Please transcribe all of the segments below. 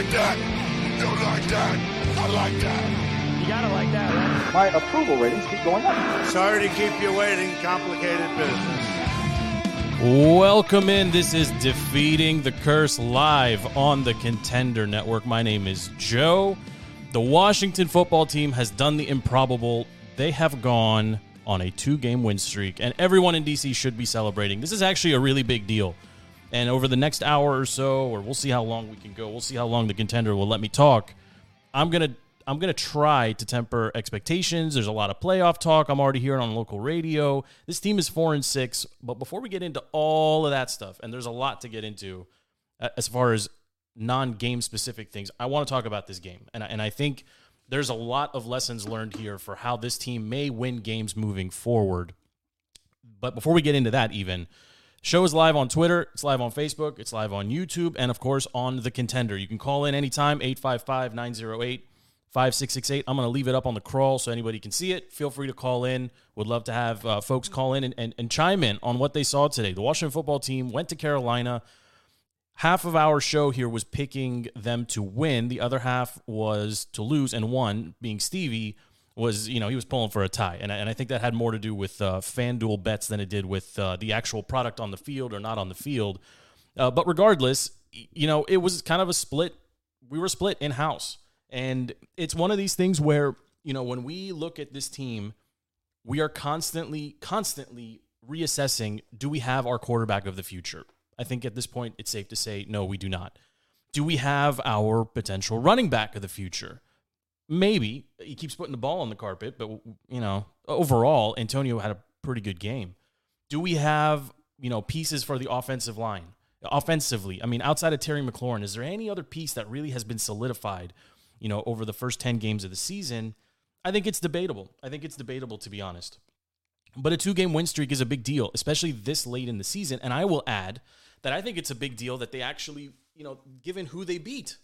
like that? You like that? I like that. You gotta like that, right? My approval ratings keep going up. Sorry to keep you waiting. Complicated business. Welcome in. This is Defeating the Curse live on the Contender Network. My name is Joe. The Washington football team has done the improbable. They have gone on a two game win streak, and everyone in DC should be celebrating. This is actually a really big deal. And over the next hour or so, or we'll see how long we can go, we'll see how long the contender will let me talk. I'm to I'm to try to temper expectations. There's a lot of playoff talk. I'm already hearing on local radio. This team is 4 and 6, but before we get into all of that stuff, and there's a lot to get into uh, as far as non-game specific things, I want to talk about this game. And I, and I think there's a lot of lessons learned here for how this team may win games moving forward. But before we get into that even, Show is live on Twitter, it's live on Facebook, it's live on YouTube, and of course on The Contender. You can call in anytime, 855 908 5668. I'm going to leave it up on the crawl so anybody can see it. Feel free to call in. Would love to have uh, folks call in and, and, and chime in on what they saw today. The Washington football team went to Carolina. Half of our show here was picking them to win, the other half was to lose, and one, being Stevie, was you know he was pulling for a tie, and I, and I think that had more to do with uh, FanDuel bets than it did with uh, the actual product on the field or not on the field. Uh, but regardless, you know it was kind of a split. We were split in house, and it's one of these things where you know when we look at this team, we are constantly constantly reassessing: Do we have our quarterback of the future? I think at this point it's safe to say no, we do not. Do we have our potential running back of the future? Maybe he keeps putting the ball on the carpet, but you know, overall, Antonio had a pretty good game. Do we have you know pieces for the offensive line? Offensively, I mean, outside of Terry McLaurin, is there any other piece that really has been solidified? You know, over the first ten games of the season, I think it's debatable. I think it's debatable to be honest. But a two-game win streak is a big deal, especially this late in the season. And I will add that I think it's a big deal that they actually, you know, given who they beat.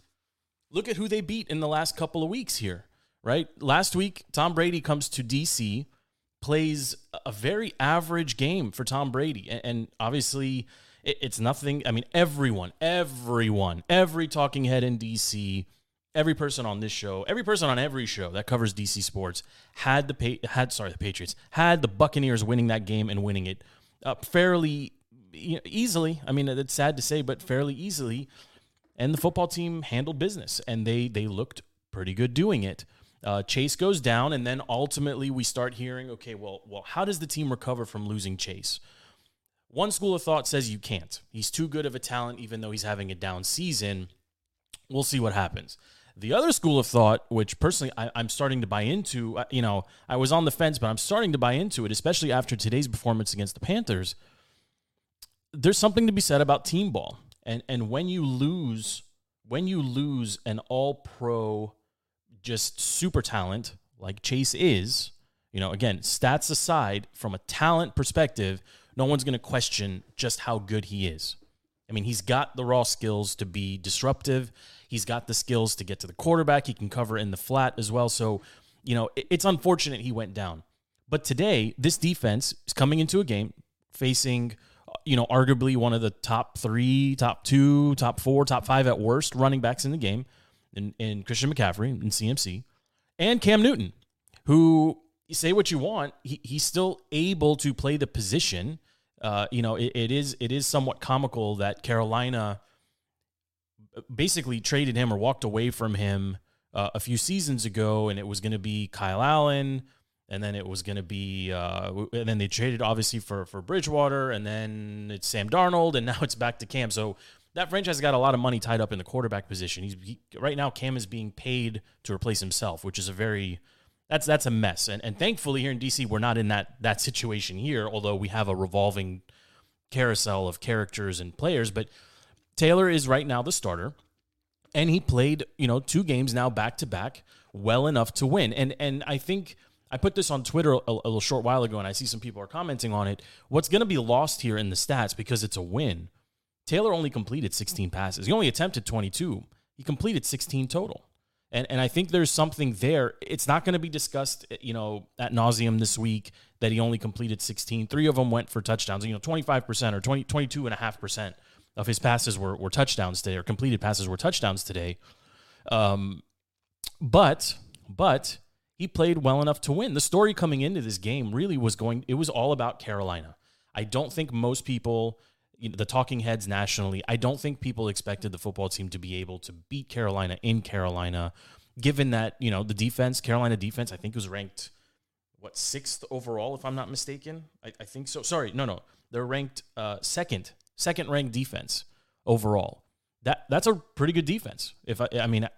Look at who they beat in the last couple of weeks here, right? Last week, Tom Brady comes to DC, plays a very average game for Tom Brady. And obviously, it's nothing. I mean, everyone, everyone, every talking head in DC, every person on this show, every person on every show that covers DC sports had the had sorry the Patriots had the Buccaneers winning that game and winning it uh, fairly you know, easily. I mean, it's sad to say, but fairly easily. And the football team handled business, and they they looked pretty good doing it. Uh, Chase goes down, and then ultimately we start hearing, okay, well, well, how does the team recover from losing Chase? One school of thought says you can't. He's too good of a talent, even though he's having a down season. We'll see what happens. The other school of thought, which personally I, am starting to buy into, uh, you know, I was on the fence, but I'm starting to buy into it, especially after today's performance against the Panthers there's something to be said about team ball. And and when you lose, when you lose an all pro just super talent like Chase is, you know, again, stats aside, from a talent perspective, no one's going to question just how good he is. I mean, he's got the raw skills to be disruptive. He's got the skills to get to the quarterback. He can cover in the flat as well. So, you know, it's unfortunate he went down. But today, this defense is coming into a game facing you know, arguably one of the top three, top two, top four, top five at worst running backs in the game in, in Christian McCaffrey and CMC and Cam Newton, who say what you want, he, he's still able to play the position. Uh, you know, it, it is it is somewhat comical that Carolina basically traded him or walked away from him uh, a few seasons ago, and it was going to be Kyle Allen, and then it was going to be, uh, and then they traded obviously for for Bridgewater, and then it's Sam Darnold, and now it's back to Cam. So that franchise got a lot of money tied up in the quarterback position. He's he, right now Cam is being paid to replace himself, which is a very that's that's a mess. And and thankfully here in DC we're not in that that situation here, although we have a revolving carousel of characters and players. But Taylor is right now the starter, and he played you know two games now back to back well enough to win. And and I think I put this on Twitter a, a little short while ago, and I see some people are commenting on it. What's going to be lost here in the stats because it's a win? Taylor only completed 16 passes. He only attempted 22. He completed 16 total. And, and I think there's something there. It's not going to be discussed, you know, at nauseum this week that he only completed 16. Three of them went for touchdowns. You know, 25% or 20, 22.5% of his passes were, were touchdowns today, or completed passes were touchdowns today. Um, but, but he played well enough to win. The story coming into this game really was going, it was all about Carolina. I don't think most people you know, the talking heads nationally, I don't think people expected the football team to be able to beat Carolina in Carolina, given that, you know, the defense, Carolina defense, I think was ranked, what, sixth overall, if I'm not mistaken? I, I think so. Sorry, no, no. They're ranked uh, second, second ranked defense overall. That That's a pretty good defense. If I, I mean,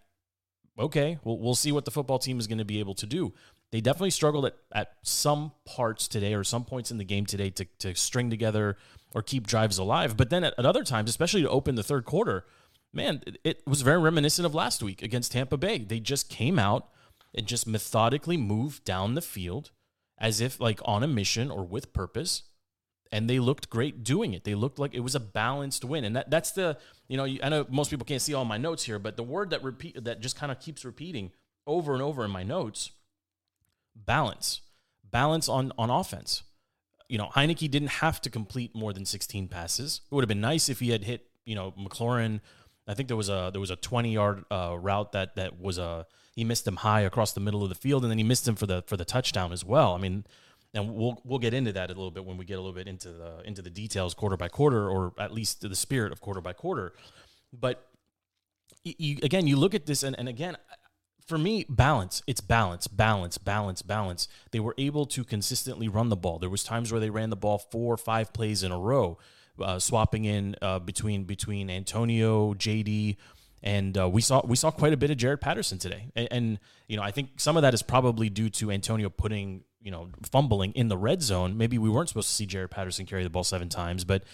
okay, we'll, we'll see what the football team is going to be able to do. They definitely struggled at, at some parts today or some points in the game today to, to string together or keep drives alive. But then at, at other times, especially to open the third quarter, man, it, it was very reminiscent of last week against Tampa Bay. They just came out and just methodically moved down the field as if like on a mission or with purpose and they looked great doing it. They looked like it was a balanced win, and that that's the you know I know most people can't see all my notes here, but the word that repeat that just kind of keeps repeating over and over in my notes: balance, balance on on offense you know, Heinicke didn't have to complete more than 16 passes. It would have been nice if he had hit, you know, McLaurin. I think there was a there was a 20 yard uh, route that that was a he missed him high across the middle of the field, and then he missed him for the for the touchdown as well. I mean, and we'll we'll get into that a little bit when we get a little bit into the into the details quarter by quarter, or at least the spirit of quarter by quarter. But you, again, you look at this, and, and again, for me, balance. It's balance, balance, balance, balance. They were able to consistently run the ball. There was times where they ran the ball four or five plays in a row, uh, swapping in uh, between between Antonio, JD, and uh, we saw we saw quite a bit of Jaret Patterson today. And, and, you know, I think some of that is probably due to Antonio putting you know fumbling in the red zone. Maybe we weren't supposed to see Jaret Patterson carry the ball seven times, but.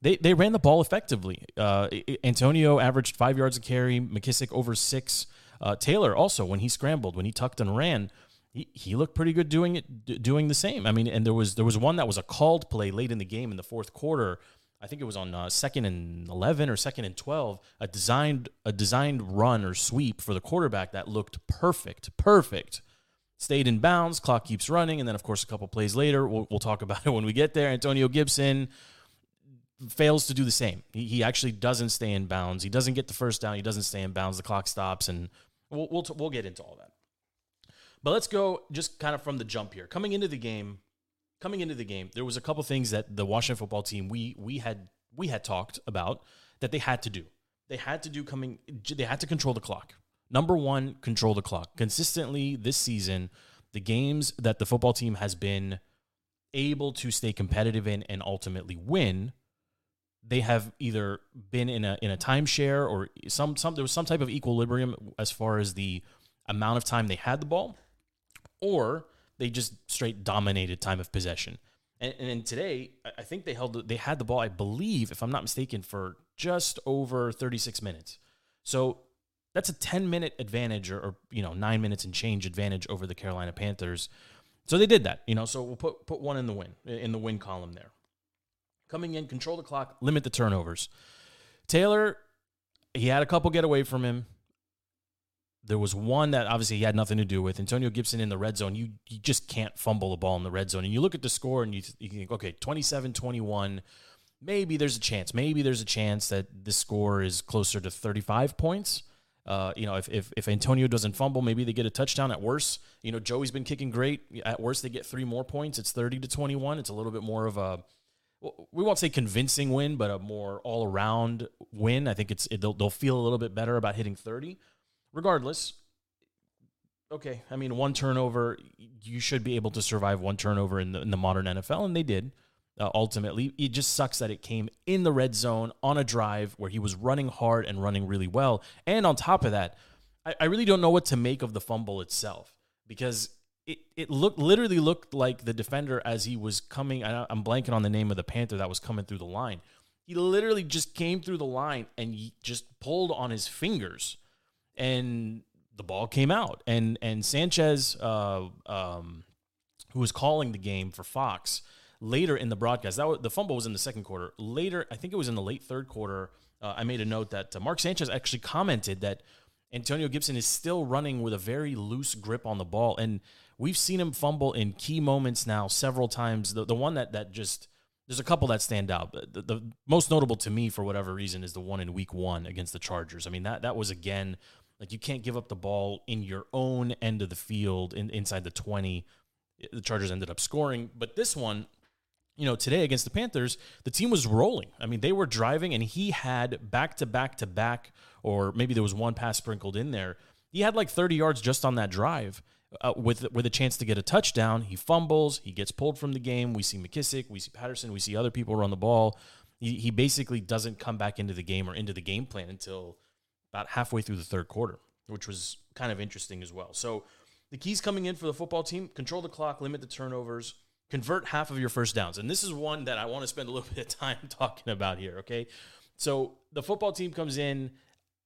They, they ran the ball effectively. Uh, Antonio averaged five yards a carry. McKissick over six. Uh, Taylor also, when he scrambled, when he tucked and ran, he, he looked pretty good doing it, d- doing the same. I mean, and there was there was one that was a called play late in the game in the fourth quarter. I think it was on uh, second and eleven or second and twelve. A designed a designed run or sweep for the quarterback that looked perfect, perfect. Stayed in bounds. Clock keeps running, and then of course a couple plays later, we'll, we'll talk about it when we get there. Antonio Gibson fails to do the same. He, he actually doesn't stay in bounds. He doesn't get the first down. He doesn't stay in bounds. The clock stops, and We'll we'll, we'll get into all that. But let's go just kind of from the jump here. Coming into the game, coming into the game, there was a couple things that the Washington football team we we had we had talked about that they had to do. They had to do coming. They had to control the clock. Number one, control the clock consistently this season. The games that the football team has been able to stay competitive in and ultimately win they have either been in a in a timeshare or some some there was some type of equilibrium as far as the amount of time they had the ball, or they just straight dominated time of possession. And, and today, I think they held they had the ball, I believe, if I'm not mistaken, for just over 36 minutes. So that's a 10 minute advantage, or, or you know nine minutes and change advantage over the Carolina Panthers. So they did that, you know. So we'll put put one in the win in the win column there coming in, control the clock, limit the turnovers. Taylor, he had a couple get away from him. There was one that obviously he had nothing to do with. Antonio Gibson in the red zone, you, you just can't fumble the ball in the red zone. And you look at the score and you, you think, okay, 27 21. Maybe there's a chance. Maybe there's a chance that this score is closer to 35 points. Uh, you know, if, if, if Antonio doesn't fumble, maybe they get a touchdown. At worst, you know, Joey's been kicking great. At worst, they get three more points. It's 30 to 21. It's a little bit more of a we won't say convincing win, but a more all around win. I think it's it, they'll, they'll feel a little bit better about hitting 30. Regardless, okay, I mean, one turnover, you should be able to survive one turnover in the, in the modern NFL, and they did. Uh, ultimately, it just sucks that it came in the red zone on a drive where he was running hard and running really well. And on top of that, I, I really don't know what to make of the fumble itself because it, it looked literally looked like the defender as he was coming. I'm blanking on the name of the Panther that was coming through the line. He literally just came through the line and he just pulled on his fingers, and the ball came out. And and Sanchez, uh, um, who was calling the game for Fox later in the broadcast. That was, the fumble was in the second quarter. Later, I think it was in the late third quarter. Uh, I made a note that uh, Mark Sanchez actually commented that Antonio Gibson is still running with a very loose grip on the ball, and we've seen him fumble in key moments now several times. The the one that that just there's a couple that stand out. The, the, most notable to me, for whatever reason, is the one in Week One against the Chargers. I mean that that was again like you can't give up the ball in your own end of the field in, inside the twenty. The Chargers ended up scoring, but this one you know, today against the Panthers, the team was rolling. I mean, they were driving, and he had back to back to back, or maybe there was one pass sprinkled in there. He had like 30 yards just on that drive. Uh, with with a chance to get a touchdown, he fumbles, he gets pulled from the game. We see McKissick, we see Patterson, we see other people run the ball. He, he basically doesn't come back into the game or into the game plan until about halfway through the third quarter, which was kind of interesting as well. So the keys coming in for the football team: control the clock, limit the turnovers, convert half of your first downs. And this is one that I want to spend a little bit of time talking about here, okay? So the football team comes in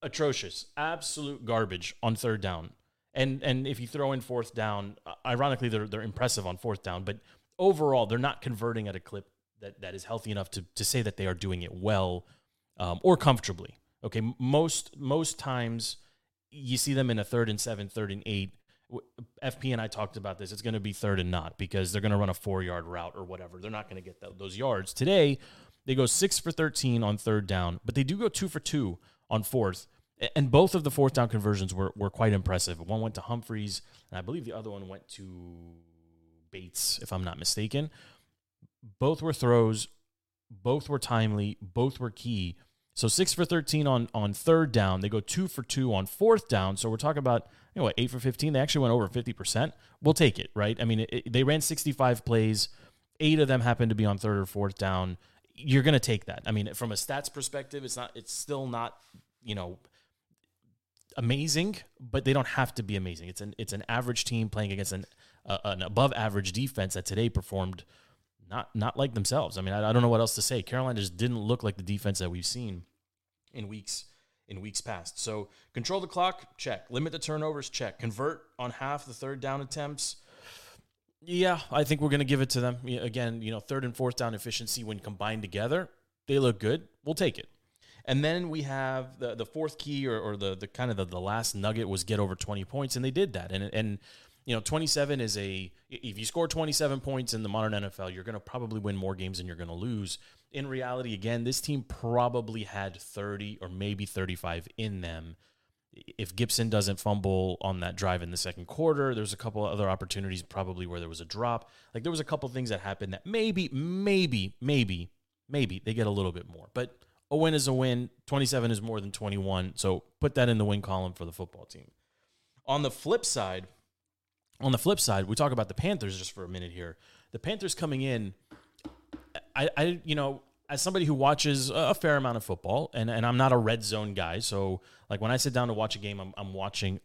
atrocious, absolute garbage on third down. And and if you throw in fourth down, ironically they're they're impressive on fourth down, but overall they're not converting at a clip that, that is healthy enough to, to say that they are doing it well um, or comfortably. Okay, most most times you see them in a third and seven, third and eight, FP and I talked about this. It's going to be third and not because they're going to run a four yard route or whatever. They're not going to get those yards. Today, they go six for 13 on third down, but they do go two for two on fourth. And both of the fourth down conversions were, were quite impressive. One went to Humphries, and I believe the other one went to Bates, if I'm not mistaken. Both were throws, both were timely, both were key. So six for 13 on, on third down. They go two for two on fourth down. So we're talking about you know what, eight for 15. They actually went over 50%. We'll take it, right? I mean, it, it, they ran 65 plays. Eight of them happened to be on third or fourth down. You're going to take that. I mean, from a stats perspective, it's not, it's still not, you know, amazing, but they don't have to be amazing. It's an, it's an average team playing against an, uh, an above average defense that today performed not, not like themselves. I mean, I, I don't know what else to say. Carolina just didn't look like the defense that we've seen in weeks in weeks past. So control the clock, check. Limit the turnovers, check. Convert on half the third down attempts. Yeah, I think we're going to give it to them. Again, you know, third and fourth down efficiency when combined together, they look good. We'll take it. And then we have the the fourth key or, or the the kind of the, the last nugget was get over 20 points, and they did that. And and you know, 27 is a if you score 27 points in the modern NFL, you're going to probably win more games than you're going to lose in reality, again, this team probably had 30 or maybe 35 in them. If Gibson doesn't fumble on that drive in the second quarter, there's a couple other opportunities probably where there was a drop. Like there was a couple things that happened that maybe, maybe, maybe, maybe they get a little bit more. But a win is a win. 27 is more than 21. So put that in the win column for the football team. On the flip side, on the flip side, we talk about the Panthers just for a minute here. The Panthers coming in I, I, you know, as somebody who watches a fair amount of football, and, and I'm not a red zone guy, so like when I sit down to watch a game, I'm, I'm watching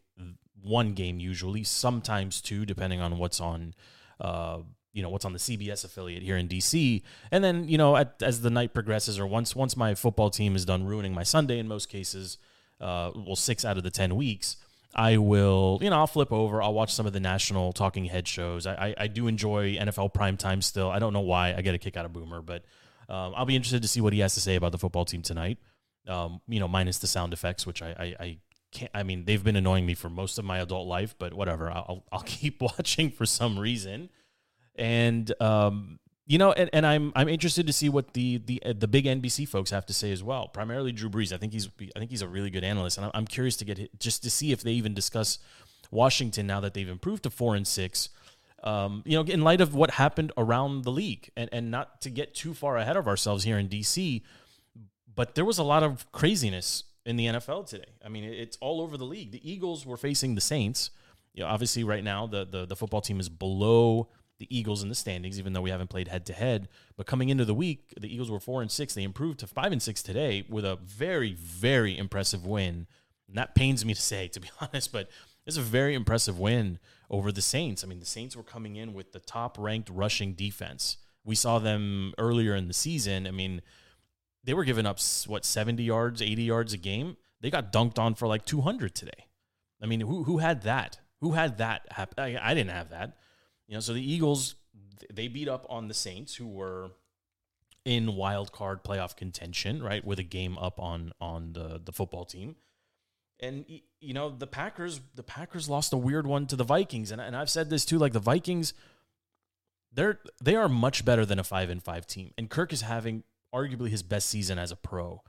one game usually, sometimes two, depending on what's on, uh, you know, what's on the CBS affiliate here in DC. And then, you know, at, as the night progresses, or once once my football team is done ruining my Sunday, in most cases, uh, well, six out of the ten weeks, I will, you know, I'll flip over. I'll watch some of the national talking head shows. I, I, I do enjoy NFL prime time still. I don't know why I get a kick out of Boomer, but um, I'll be interested to see what he has to say about the football team tonight. Um, you know, minus the sound effects, which I, I, I can't. I mean, they've been annoying me for most of my adult life, but whatever. I'll I'll keep watching for some reason. And um, you know, and, and I'm I'm interested to see what the the uh, the big NBC folks have to say as well. Primarily Drew Brees. I think he's I think he's a really good analyst, and I'm, curious to get just to see if they even discuss Washington now that they've improved to four and six. Um, you know, in light of what happened around the league, and and not to get too far ahead of ourselves here in DC, but there was a lot of craziness in the NFL today. I mean, it's all over the league. The Eagles were facing the Saints. You know, obviously, right now the the, the football team is below the Eagles in the standings, even though we haven't played head to head. But coming into the week, the Eagles were four and six. They improved to five and six today with a very, very impressive win. And that pains me to say, to be honest, but it's a very impressive win over the Saints. I mean, the Saints were coming in with the top ranked rushing defense. We saw them earlier in the season. I mean, they were giving up what 70 yards, 80 yards a game. They got dunked on for like 200 today. I mean, who who had that? Who had that happen? I, I didn't have that You know, so the Eagles they beat up on the Saints, who were in wild card playoff contention, right, with a game up on on the the football team. And you know the Packers, the Packers lost a weird one to the Vikings, and and I've said this too. Like the Vikings, they're they are much better than a five and five team, and Kirk is having arguably his best season as a pro.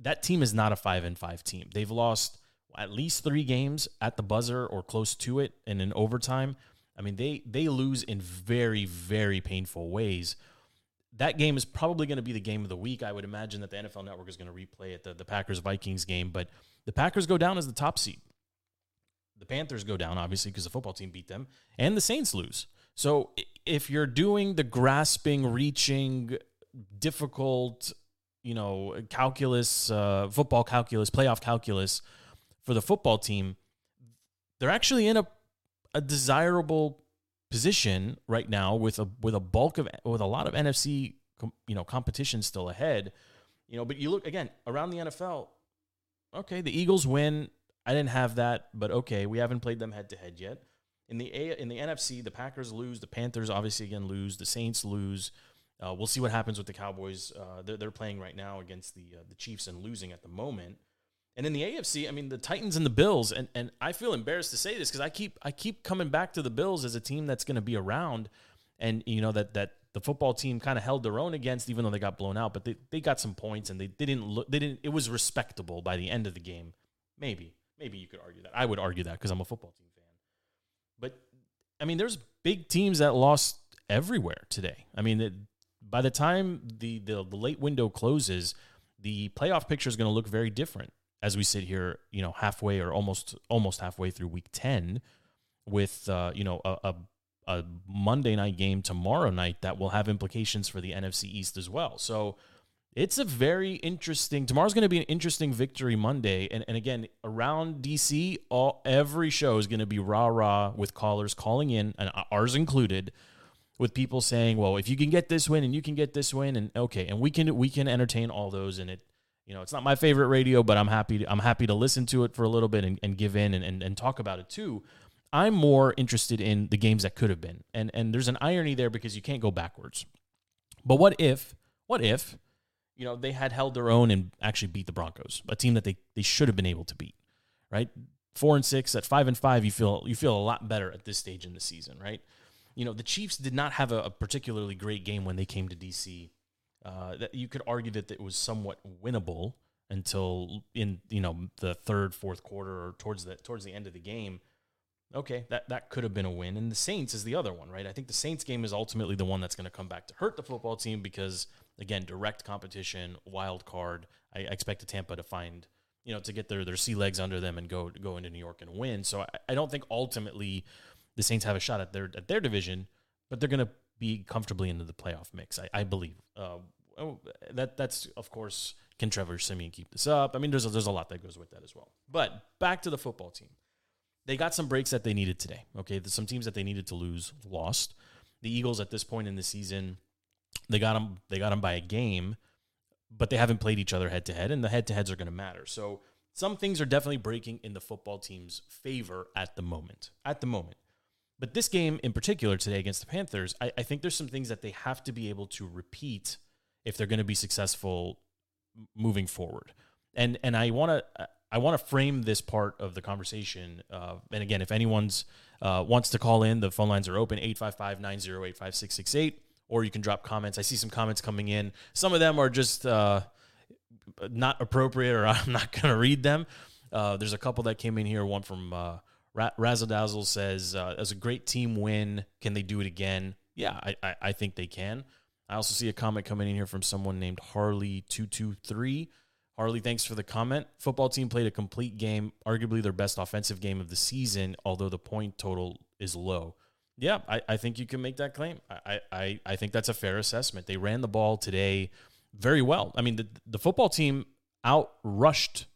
That team is not a five and five team. They've lost at least three games at the buzzer or close to it, and in overtime. I mean, they they lose in very very painful ways. That game is probably going to be the game of the week. I would imagine that the NFL Network is going to replay it, the, the Packers Vikings game. But the Packers go down as the top seed. The Panthers go down, obviously, because the football team beat them, and the Saints lose. So if you're doing the grasping, reaching, difficult, you know, calculus, uh, football calculus, playoff calculus for the football team, they're actually in a a desirable position right now with a with a bulk of with a lot of NFC you know competition still ahead. You know, but you look again around the NFL. Okay, the Eagles win. I didn't have that, but okay, we haven't played them head to head yet. In the A, in the NFC, the Packers lose. The Panthers obviously again lose. The Saints lose. Uh, we'll see what happens with the Cowboys. Uh, they're, they're playing right now against the uh, the Chiefs and losing at the moment. And in the AFC, I mean the Titans and the Bills, and, and I feel embarrassed to say this because I keep I keep coming back to the Bills as a team that's going to be around, and you know that that the football team kind of held their own against, even though they got blown out. But they, they got some points, and they, they didn't look they didn't. It was respectable by the end of the game. Maybe maybe you could argue that. I would argue that because I'm a football team fan. But I mean, there's big teams that lost everywhere today. I mean, it, by the time the, the the late window closes, the playoff picture is going to look very different as we sit here, you know, halfway or almost almost halfway through week 10 with uh, you know, a, a, a Monday night game tomorrow night that will have implications for the NFC East as well. So it's a very interesting tomorrow's going to be an interesting victory Monday. And, and again, around DC, all every show is going to be rah-rah with callers calling in, and ours included, with people saying, Well, if you can get this win and you can get this win, and okay, and we can we can entertain all those and it you know, it's not my favorite radio, but I'm happy. To, I'm happy to listen to it for a little bit and, and give in and, and, and talk about it too. I'm more interested in the games that could have been, and and there's an irony there because you can't go backwards. But what if, what if, you know, they had held their own and actually beat the Broncos, a team that they they should have been able to beat, right? Four and six at five and five, you feel you feel a lot better at this stage in the season, right? You know, the Chiefs did not have a, a particularly great game when they came to DC uh, that you could argue that it was somewhat winnable until in you know the third, fourth quarter or towards the towards the end of the game. Okay, that that could have been a win. And the Saints is the other one, right? I think the Saints game is ultimately the one that's going to come back to hurt the football team because again, direct competition, wild card. I, expect Tampa to find you know to get their their sea legs under them and go go into New York and win. So I, I don't think ultimately the Saints have a shot at their at their division, but they're going to be comfortably into the playoff mix. I, I believe. Uh, oh, that that's of course can Trevor Siemian keep this up? I mean, there's a, there's a lot that goes with that as well. But back to the football team, they got some breaks that they needed today. Okay, there's some teams that they needed to lose lost. The Eagles at this point in the season, they got them they got them by a game, but they haven't played each other head to head, and the head to heads are going to matter. So some things are definitely breaking in the football team's favor at the moment. At the moment. But this game in particular today against the Panthers, I, I think there's some things that they have to be able to repeat if they're going to be successful moving forward. And and I want to I want to frame this part of the conversation. Uh, and again, if anyone's uh, wants to call in, the phone lines are open 855-908-5668 or you can drop comments. I see some comments coming in. Some of them are just uh, not appropriate or I'm not going to read them. Uh, there's a couple that came in here. One from uh, Razzle Dazzle says, uh, as a great team win, can they do it again? Yeah, I, I, I think they can. I also see a comment coming in here from someone named Harley223. Harley, thanks for the comment. Football team played a complete game, arguably their best offensive game of the season, although the point total is low. Yeah, I, I think you can make that claim. I, I, I think that's a fair assessment. They ran the ball today very well. I mean, the, the football team out rushed.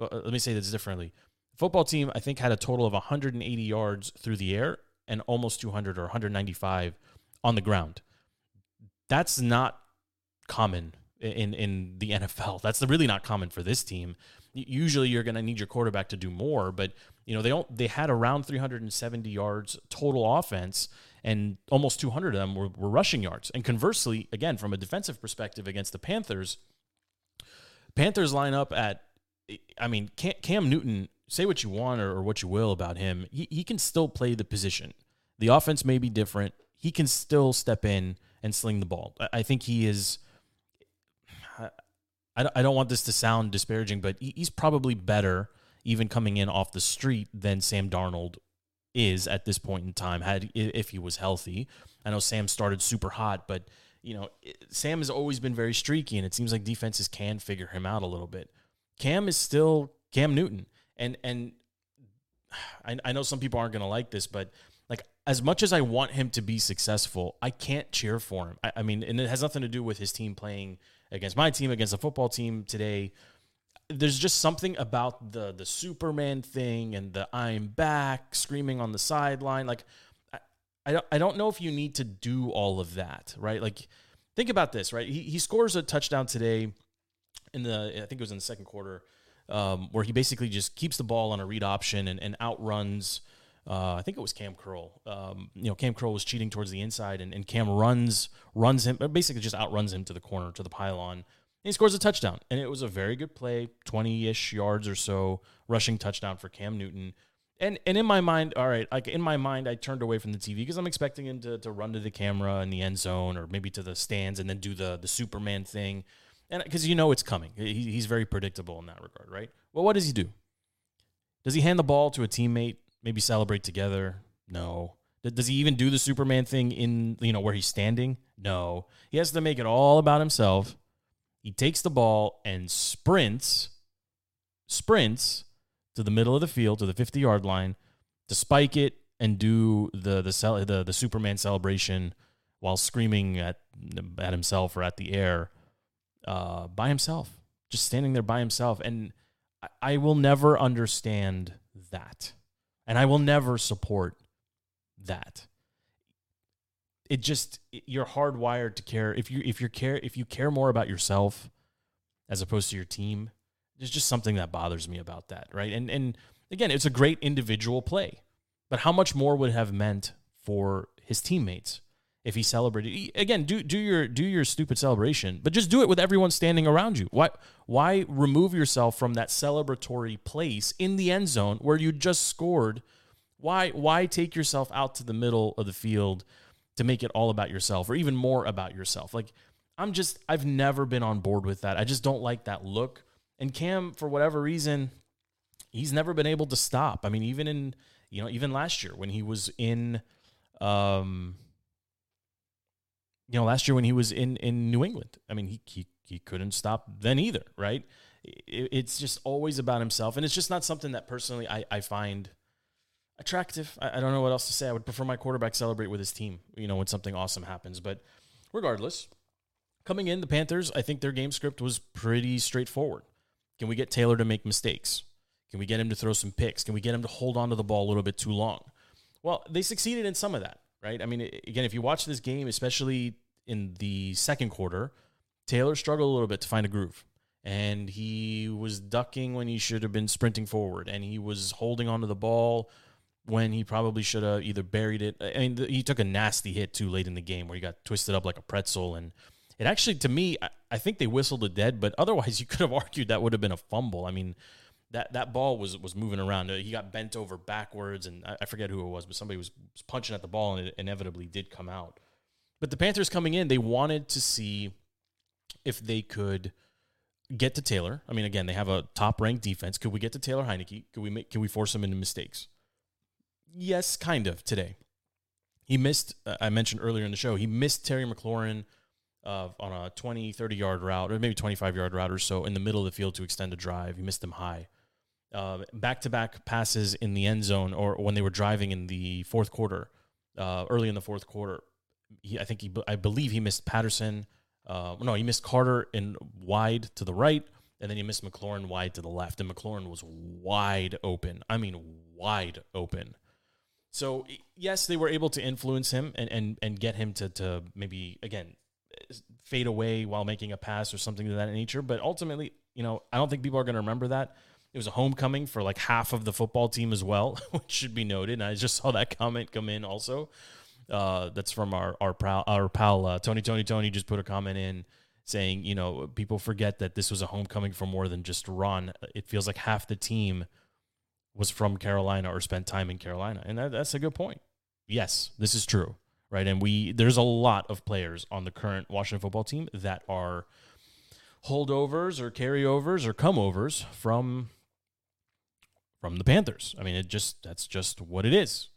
Uh, let me say this differently football team, I think, had a total of 180 yards through the air and almost 200 or 195 on the ground. That's not common in in the NFL. That's really not common for this team. Usually, you're going to need your quarterback to do more, but you know they don't. They had around 370 yards total offense, and almost 200 of them were, were rushing yards. And conversely, again, from a defensive perspective against the Panthers, Panthers line up at, I mean, Cam Newton, say what you want or, or what you will about him, he, he can still play the position. The offense may be different. He can still step in and sling the ball. I, I think he is. I, I don't want this to sound disparaging, but he, he's probably better even coming in off the street than Sam Darnold is at this point in time had if he was healthy. I know Sam started super hot, but you know, Sam has always been very streaky, and it seems like defenses can figure him out a little bit. Cam is still Cam Newton, and and I, I know some people aren't going to like this, but like as much as I want him to be successful, I can't cheer for him. I, I mean, and it has nothing to do with his team playing against my team, against the football team today. There's just something about the the Superman thing and the I'm back screaming on the sideline, like I don't, I don't know if you need to do all of that, right? Like, think about this, right? He, he scores a touchdown today in the, I think it was in the second quarter, um, where he basically just keeps the ball on a read option and, and outruns, uh, I think it was Kam Curl. Um, you know, Kam Curl was cheating towards the inside, and, and Cam runs, runs him, basically just outruns him to the corner, to the pylon. And he scores a touchdown. And it was a very good play, 20 ish yards or so, rushing touchdown for Cam Newton and and in my mind, all right, like in my mind, I turned away from the TV because I'm expecting him to, to run to the camera in the end zone or maybe to the stands and then do the the Superman thing, and because you know it's coming, he, he's very predictable in that regard, right? Well, what does he do? Does he hand the ball to a teammate? Maybe celebrate together? No. Does he even do the Superman thing in you know where he's standing? No. He has to make it all about himself. He takes the ball and sprints, sprints to the middle of the field to the 50 yard line to spike it and do the the cel- the, the Superman celebration while screaming at at himself or at the air uh, by himself, just standing there by himself. And I, I will never understand that, and I will never support that. It just you're hardwired to care if you if you care if you care more about yourself as opposed to your team there's just something that bothers me about that, right? And and again, it's a great individual play, but how much more would have meant for his teammates if he celebrated? Again, do do your do your stupid celebration, but just do it with everyone standing around you. Why why remove yourself from that celebratory place in the end zone where you just scored? Why why take yourself out to the middle of the field to make it all about yourself or even more about yourself? Like I'm just I've never been on board with that. I just don't like that look. And Cam, for whatever reason, he's never been able to stop. I mean, even in you know, even last year when he was in, um, you know, last year when he was in in New England, I mean, he he he couldn't stop then either, right? It, it's just always about himself, and it's just not something that personally I I find attractive. I, I don't know what else to say. I would prefer my quarterback celebrate with his team, you know, when something awesome happens. But regardless, coming in, the Panthers, I think their game script was pretty straightforward. Can we get Taylor to make mistakes? Can we get him to throw some picks? Can we get him to hold on to the ball a little bit too long? Well, they succeeded in some of that, right? I mean, again, if you watch this game, especially in the second quarter, Taylor struggled a little bit to find a groove. And he was ducking when he should have been sprinting forward. And he was holding onto the ball when he probably should have either buried it. I mean, he took a nasty hit too late in the game where he got twisted up like a pretzel and it actually, to me, I, think they whistled it dead, but otherwise, you could have argued that would have been a fumble. I mean, that that ball was was moving around. He got bent over backwards, and I, I forget who it was, but somebody was, was punching at the ball, and it inevitably did come out. But the Panthers coming in, they wanted to see if they could get to Taylor. I mean, again, they have a top ranked defense. Could we get to Taylor Heinicke? Could we make? Can we force him into mistakes? Yes, kind of today. He missed. Uh, I mentioned earlier in the show. He missed Terry McLaurin uh, on a 20, 30 yard route, or maybe 25 yard route or so in the middle of the field to extend a drive. He missed them high. Back to back passes in the end zone, or when they were driving in the fourth quarter, uh, early in the fourth quarter. He, I think he, I believe he missed Patterson. Uh, no, he missed Carter in wide to the right, and then he missed McLaurin wide to the left. And McLaurin was wide open. I mean, wide open. So yes, they were able to influence him and and, and get him to to maybe again fade away while making a pass or something of that nature. But ultimately, you know, I don't think people are going to remember that. It was a homecoming for like half of the football team as well, which should be noted. And I just saw that comment come in also. Uh, that's from our our pal, our pal uh, Tony Tony Tony just put a comment in saying, you know, people forget that this was a homecoming for more than just Ron. It feels like half the team was from Carolina or spent time in Carolina, and that, that's a good point. Yes, this is true, right? And we there's a lot of players on the current Washington football team that are holdovers or carryovers or comeovers from from the Panthers. I mean, it just that's just what it is.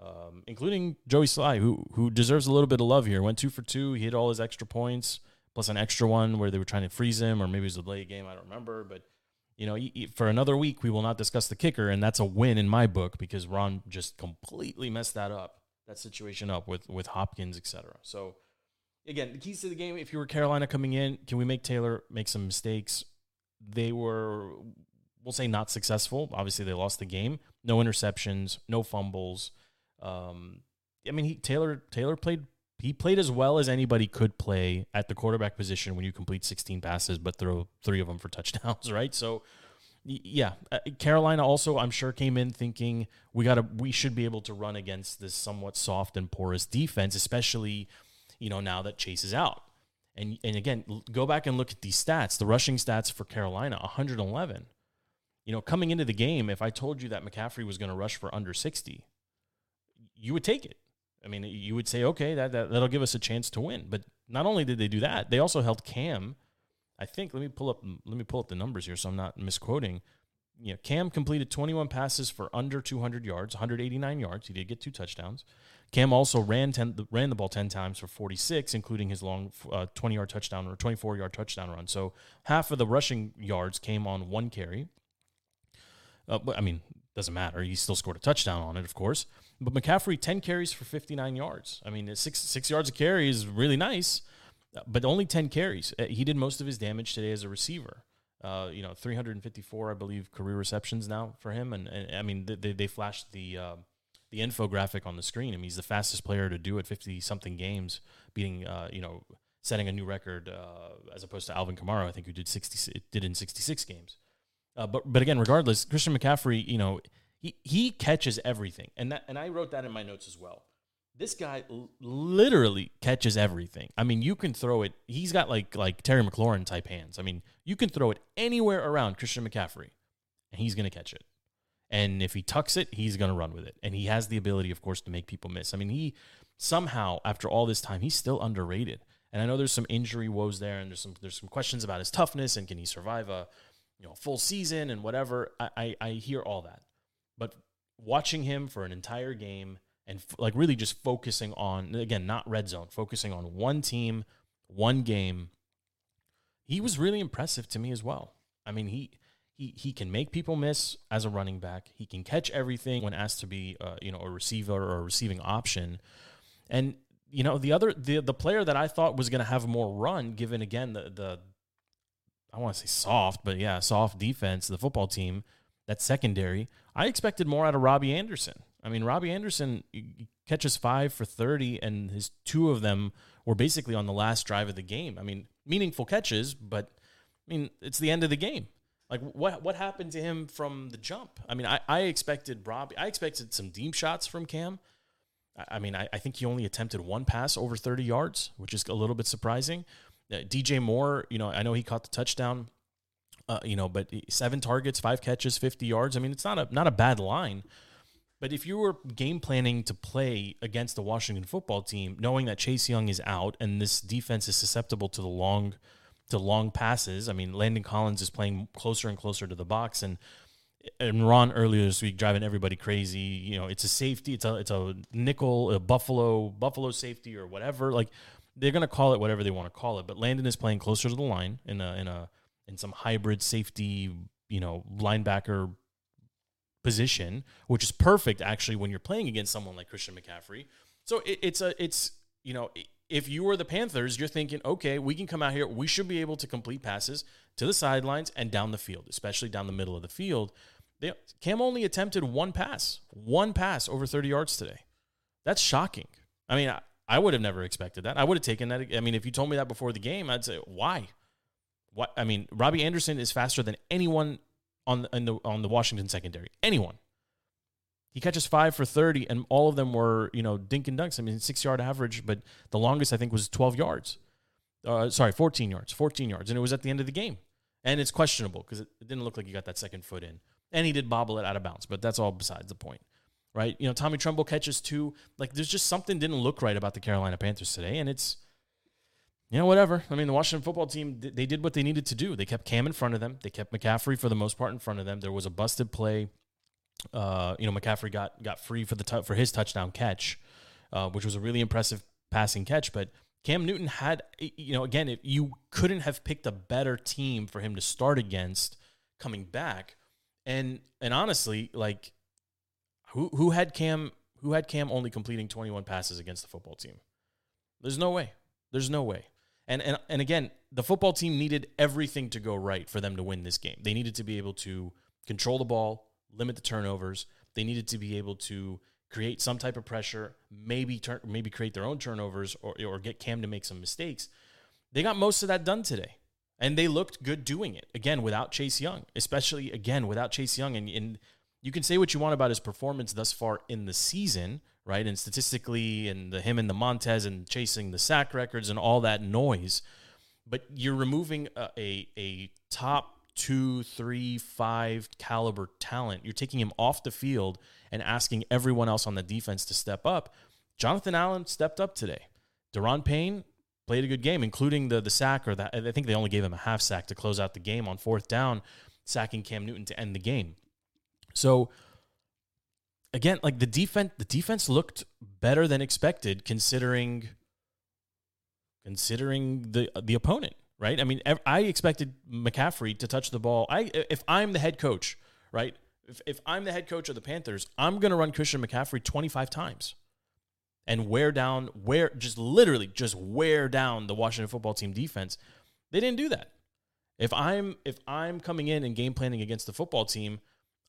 Um, including Joey Slye, who who deserves a little bit of love here. Went two for two. He hit all his extra points, plus an extra one where they were trying to freeze him, or maybe it was a late game. I don't remember, but you know, for another week, we will not discuss the kicker, and that's a win in my book because Ron just completely messed that up, that situation up with with Hopkins, etc. So, again, the keys to the game. If you were Carolina coming in, can we make Taylor make some mistakes? They were, we'll say, not successful. Obviously, they lost the game. No interceptions, no fumbles. Um, I mean, he Taylor Taylor played he played as well as anybody could play at the quarterback position when you complete 16 passes but throw three of them for touchdowns, right? So yeah, uh, Carolina also I'm sure came in thinking we got to we should be able to run against this somewhat soft and porous defense, especially you know now that Chase is out. And and again, go back and look at these stats. The rushing stats for Carolina, 111. You know, coming into the game, if I told you that McCaffrey was going to rush for under 60, you would take it. I mean, you would say, okay, that, that that'll give us a chance to win. But not only did they do that, they also held Cam. I think let me pull up let me pull up the numbers here so I'm not misquoting. You know, Cam completed 21 passes for under 200 yards, 189 yards. He did get two touchdowns. Cam also ran 10, ran the ball 10 times for 46, including his long 20 uh, yard touchdown or 24 yard touchdown run. So half of the rushing yards came on one carry. Uh, I mean, doesn't matter. He still scored a touchdown on it, of course. But McCaffrey, 10 carries for 59 yards. I mean, six, six yards a carry is really nice, but only 10 carries. Uh, he did most of his damage today as a receiver. Uh, you know, 354, I believe, career receptions now for him. And, and I mean, they, they flashed the uh, the infographic on the screen. I mean, he's the fastest player to do it, 50 something games, beating, uh, you know, setting a new record uh, as opposed to Alvin Kamara, I think, who did 60, did in 66 games. Uh, but but again, regardless, Christian McCaffrey, you know, he he catches everything, and that and I wrote that in my notes as well. This guy l- literally catches everything. I mean, you can throw it. He's got like like Terry McLaurin type hands. I mean, you can throw it anywhere around Christian McCaffrey, and he's gonna catch it. And if he tucks it, he's gonna run with it. And he has the ability, of course, to make people miss. I mean, he somehow after all this time, he's still underrated. And I know there's some injury woes there, and there's some there's some questions about his toughness and can he survive a you know full season and whatever. I, I, I hear all that, but watching him for an entire game and f- like really just focusing on again not red zone, focusing on one team, one game. He was really impressive to me as well. I mean he. He, he can make people miss as a running back. He can catch everything when asked to be, uh, you know, a receiver or a receiving option. And you know the other the the player that I thought was going to have more run, given again the the I want to say soft, but yeah, soft defense, the football team, that secondary. I expected more out of Robbie Anderson. I mean, Robbie Anderson catches five for 30, and his two of them were basically on the last drive of the game. I mean, meaningful catches, but I mean, it's the end of the game. Like what what happened to him from the jump? I mean, I, I expected Robbie, I expected some deep shots from Cam. I, I mean, I, I think he only attempted one pass over 30 yards, which is a little bit surprising. Uh, DJ Moore, you know, I know he caught the touchdown, uh, you know, but seven targets, five catches, 50 yards. I mean, it's not a not a bad line. But if you were game planning to play against the Washington football team, knowing that Chase Young is out and this defense is susceptible to the long to long passes, I mean, Landon Collins is playing closer and closer to the box, and and Ron earlier this week driving everybody crazy. You know, it's a safety, it's a it's a nickel, a Buffalo Buffalo safety or whatever. Like they're going to call it whatever they want to call it. But Landon is playing closer to the line in a in a in some hybrid safety, you know, linebacker position, which is perfect actually when you're playing against someone like Christian McCaffrey. So it, it's a it's you know if you were the Panthers, you're thinking, okay, we can come out here, we should be able to complete passes to the sidelines and down the field, especially down the middle of the field. They, Cam only attempted one pass, one pass over 30 yards today. That's shocking. I mean, would have never expected that. I would have taken that. I mean, if you told me that before the game, I'd say, why? What? I mean, Robbie Anderson is faster than anyone on the, the on the Washington secondary. Anyone. He catches five for 30, and all of them were, you know, dink and dunks. I mean, six yard average, but the longest I think was 12 yards. Uh, sorry, 14 yards, 14 yards. And it was at the end of the game. And it's questionable because it didn't look like he got that second foot in. And he did bobble it out of bounds, but that's all besides the point, right? You know, Tommy Tremble catches two. Like, there's just something didn't look right about the Carolina Panthers today. And it's, you know, whatever. I mean, the Washington football team, they did what they needed to do. They kept Cam in front of them. They kept McCaffrey for the most part in front of them. There was a busted play. Uh, you know, McCaffrey got got free for the t- for his touchdown catch, uh, which was a really impressive passing catch. But Cam Newton had, you know, again, if you couldn't have picked a better team for him to start against coming back. And and honestly, like, who who had Cam who had Cam only completing 21 passes against the football team? There's no way. There's no way. And, and and again, the football team needed everything to go right for them to win this game. They needed to be able to control the ball, limit the turnovers. They needed to be able to create some type of pressure, maybe turn, maybe create their own turnovers or or get Cam to make some mistakes. They got most of that done today. And they looked good doing it. Again, without Chase Young, especially again without Chase Young and, and you can say what you want about his performance thus far in the season, right? And statistically, and the him and the Montez and chasing the sack records and all that noise, but you're removing a, a, a top two, three, five caliber talent. You're taking him off the field and asking everyone else on the defense to step up. Jonathan Allen stepped up today. Daron Payne played a good game, including the the sack or that I think they only gave him a half sack to close out the game on fourth down, sacking Cam Newton to end the game. So again, like the defense, the defense looked better than expected considering considering the the opponent, right? I mean, I expected McCaffrey to touch the ball. I if I'm the head coach, right? If, if I'm the head coach of the Panthers, I'm going to run Christian McCaffrey 25 times and wear down, wear just literally just wear down the Washington football team defense. They didn't do that. If I'm if I'm coming in and game planning against the football team,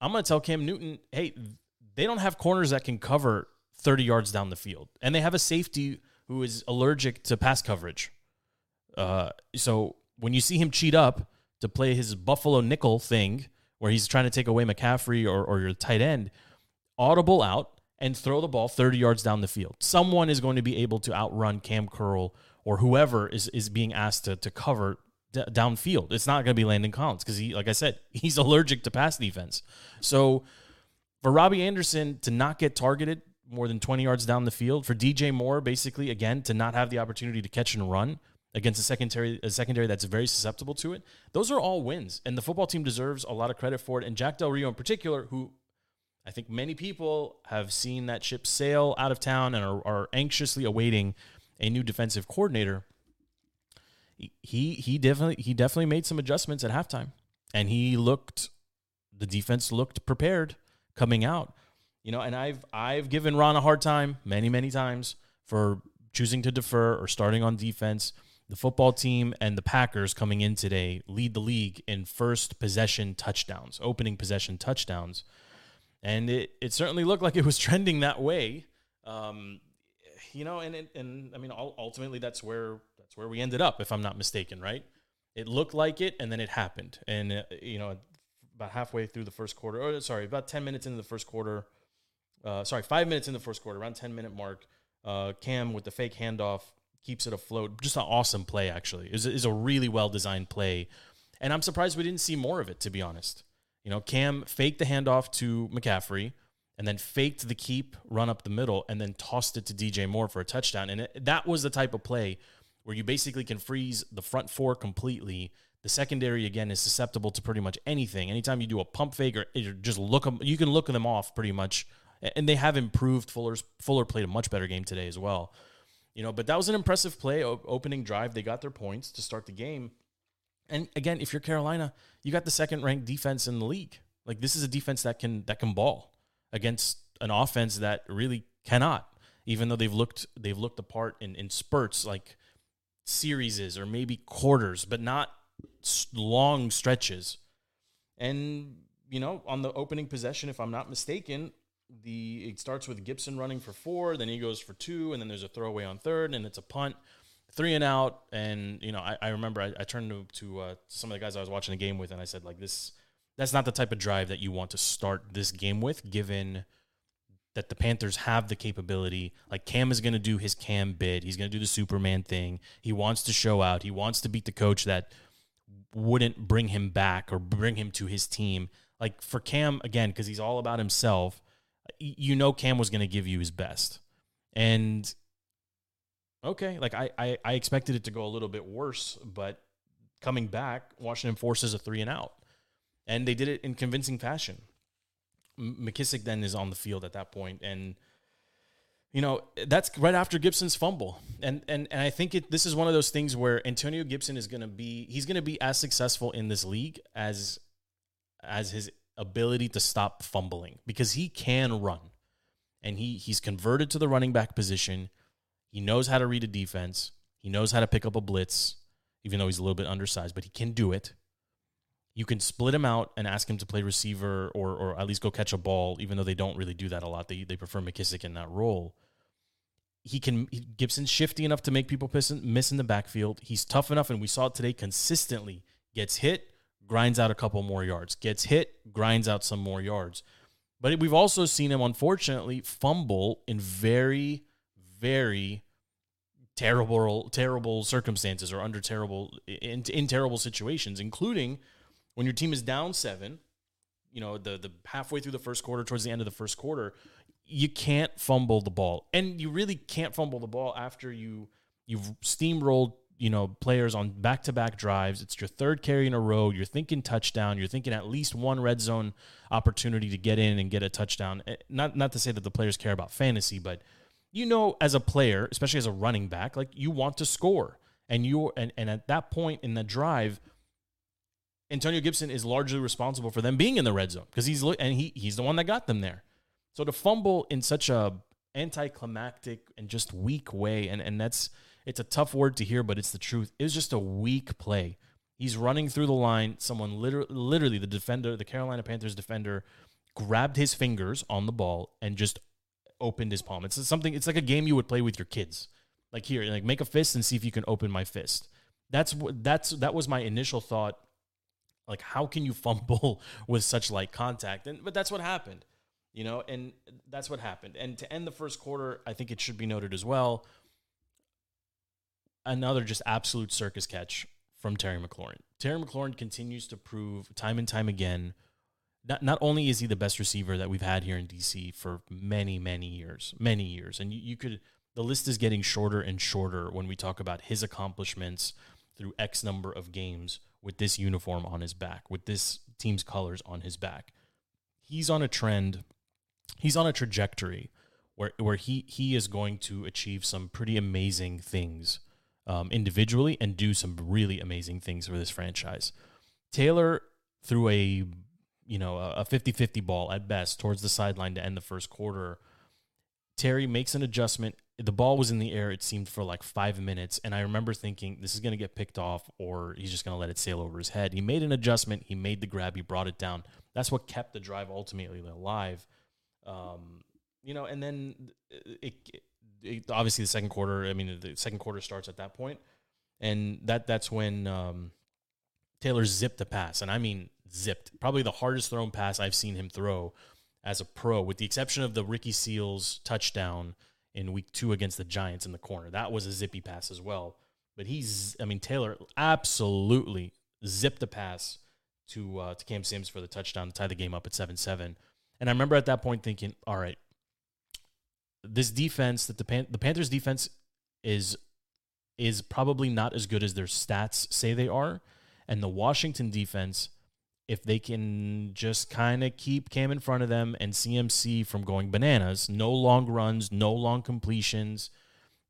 I'm going to tell Cam Newton, hey, they don't have corners that can cover 30 yards down the field, and they have a safety who is allergic to pass coverage. Uh, so when you see him cheat up to play his Buffalo nickel thing, where he's trying to take away McCaffrey or, or your tight end, audible out and throw the ball 30 yards down the field. Someone is going to be able to outrun Cam Curl or whoever is, is being asked to, to cover d- downfield. It's not going to be Landon Collins because he, like I said, he's allergic to pass defense. So for Robbie Anderson to not get targeted more than 20 yards down the field, for DJ Moore basically again to not have the opportunity to catch and run against a secondary a secondary that's very susceptible to it. Those are all wins, and the football team deserves a lot of credit for it. And Jack Del Rio in particular, who I think many people have seen that ship sail out of town and are, are anxiously awaiting a new defensive coordinator he he definitely he definitely made some adjustments at halftime, and he looked the defense looked prepared coming out. You know, and I've I've given Ron a hard time many many times for choosing to defer or starting on defense. The football team and the Packers coming in today lead the league in first possession touchdowns, opening possession touchdowns, and it it certainly looked like it was trending that way. Um, you know, and and I mean, ultimately that's where that's where we ended up, if I'm not mistaken, right? It looked like it, and then it happened. And, uh, you know, about halfway through the first quarter, or sorry, about 10 minutes into the first quarter, uh, sorry, five minutes in the first quarter, around 10 minute mark, uh, Cam with the fake handoff keeps it afloat. Just an awesome play, actually. It is a really well designed play. And I'm surprised we didn't see more of it, to be honest. You know, Cam faked the handoff to McCaffrey and then faked the keep run up the middle and then tossed it to DJ Moore for a touchdown. And it, that was the type of play where you basically can freeze the front four completely. The secondary again is susceptible to pretty much anything. Anytime you do a pump fake or, just look them, you can look them off pretty much. And they have improved. Fuller's Fuller played a much better game today as well. You know, but that was an impressive play, opening drive. They got their points to start the game. And again, if you're Carolina, you got the second ranked defense in the league. Like this is a defense that can that can ball against an offense that really cannot. Even though they've looked they've looked apart in, in spurts like series or maybe quarters, but not long stretches. And you know, on the opening possession, if I'm not mistaken, the it starts with Gibson running for four, then he goes for two, and then there's a throwaway on third, and it's a punt, three and out. And you know, I, I remember I, I, turned to, to uh, some of the guys I was watching the game with, and I said like this, that's not the type of drive that you want to start this game with, given that the Panthers have the capability. Like Cam is going to do his Cam bid. He's going to do the Superman thing. He wants to show out. He wants to beat the coach that wouldn't bring him back or bring him to his team. Like for Cam, again, because he's all about himself, you know Cam was going to give you his best. And okay, like I, I, I expected it to go a little bit worse, but coming back, Washington forces a three and out. And they did it in convincing fashion. McKissic then is on the field at that point, and you know that's right after Gibson's fumble, and and and I think it, this is one of those things where Antonio Gibson is going to be he's going to be as successful in this league as as his ability to stop fumbling because he can run, and he he's converted to the running back position. He knows how to read a defense. He knows how to pick up a blitz, even though he's a little bit undersized, but he can do it. You can split him out and ask him to play receiver or or at least go catch a ball, even though they don't really do that a lot. They they prefer McKissic in that role. He can Gibson's shifty enough to make people miss in, miss in the backfield. He's tough enough, and we saw it today consistently. Gets hit, grinds out a couple more yards. Gets hit, grinds out some more yards. But we've also seen him, unfortunately, fumble in very, very terrible, terrible circumstances or under terrible in, in terrible situations, including when your team is down seven, you know, the the halfway through the first quarter, towards the end of the first quarter, you can't fumble the ball. And you really can't fumble the ball after you you've steamrolled, you know, players on back-to-back drives. It's your third carry in a row. You're thinking touchdown. You're thinking at least one red zone opportunity to get in and get a touchdown. Eh, not not to say that the players care about fantasy, but you know as a player, especially as a running back, like you want to score. And you and, and at that point in the drive, Antonio Gibson is largely responsible for them being in the red zone because he's and he he's the one that got them there. So to fumble in such a anticlimactic and just weak way, and and that's it's a tough word to hear, but it's the truth. It was just a weak play. He's running through the line. Someone literally, literally the defender, the Carolina Panthers defender, grabbed his fingers on the ball and just opened his palm. It's something. It's like a game you would play with your kids. Like here, like make a fist and see if you can open my fist. That's that's that was my initial thought like, how can you fumble with such light contact? And but that's what happened, you know, and that's what happened. And to end the first quarter, I think it should be noted as well. Another just absolute circus catch from Terry McLaurin. Terry McLaurin continues to prove time and time again. Not, not only is he the best receiver that we've had here in DC for many, many years, many years, and you, you could, the list is getting shorter and shorter when we talk about his accomplishments through X number of games with this uniform on his back, with this team's colors on his back. He's on a trend, he's on a trajectory where, where he, he is going to achieve some pretty amazing things um, individually and do some really amazing things for this franchise. Taylor threw a you know a 50-50 ball at best towards the sideline to end the first quarter. Terry makes an adjustment the ball was in the air, it seemed, for like five minutes. And I remember thinking, this is going to get picked off or he's just going to let it sail over his head. He made an adjustment. He made the grab. He brought it down. That's what kept the drive ultimately alive. Um, you know, and then it, it, it, obviously the second quarter, I mean, the second quarter starts at that point, And that that's when um, Taylor zipped a pass. And I mean, zipped. Probably the hardest thrown pass I've seen him throw as a pro, with the exception of the Ricky Seals touchdown in week two against the Giants in the corner. That was a zippy pass as well. But he's, I mean, Taylor absolutely zipped a pass to uh, to Cam Sims for the touchdown to tie the game up at seven seven. And I remember at that point thinking, all right, this defense that the Pan- the Panthers defense is is probably not as good as their stats say they are, and the Washington defense if they can just kind of keep Cam in front of them and CMC from going bananas, no long runs, no long completions,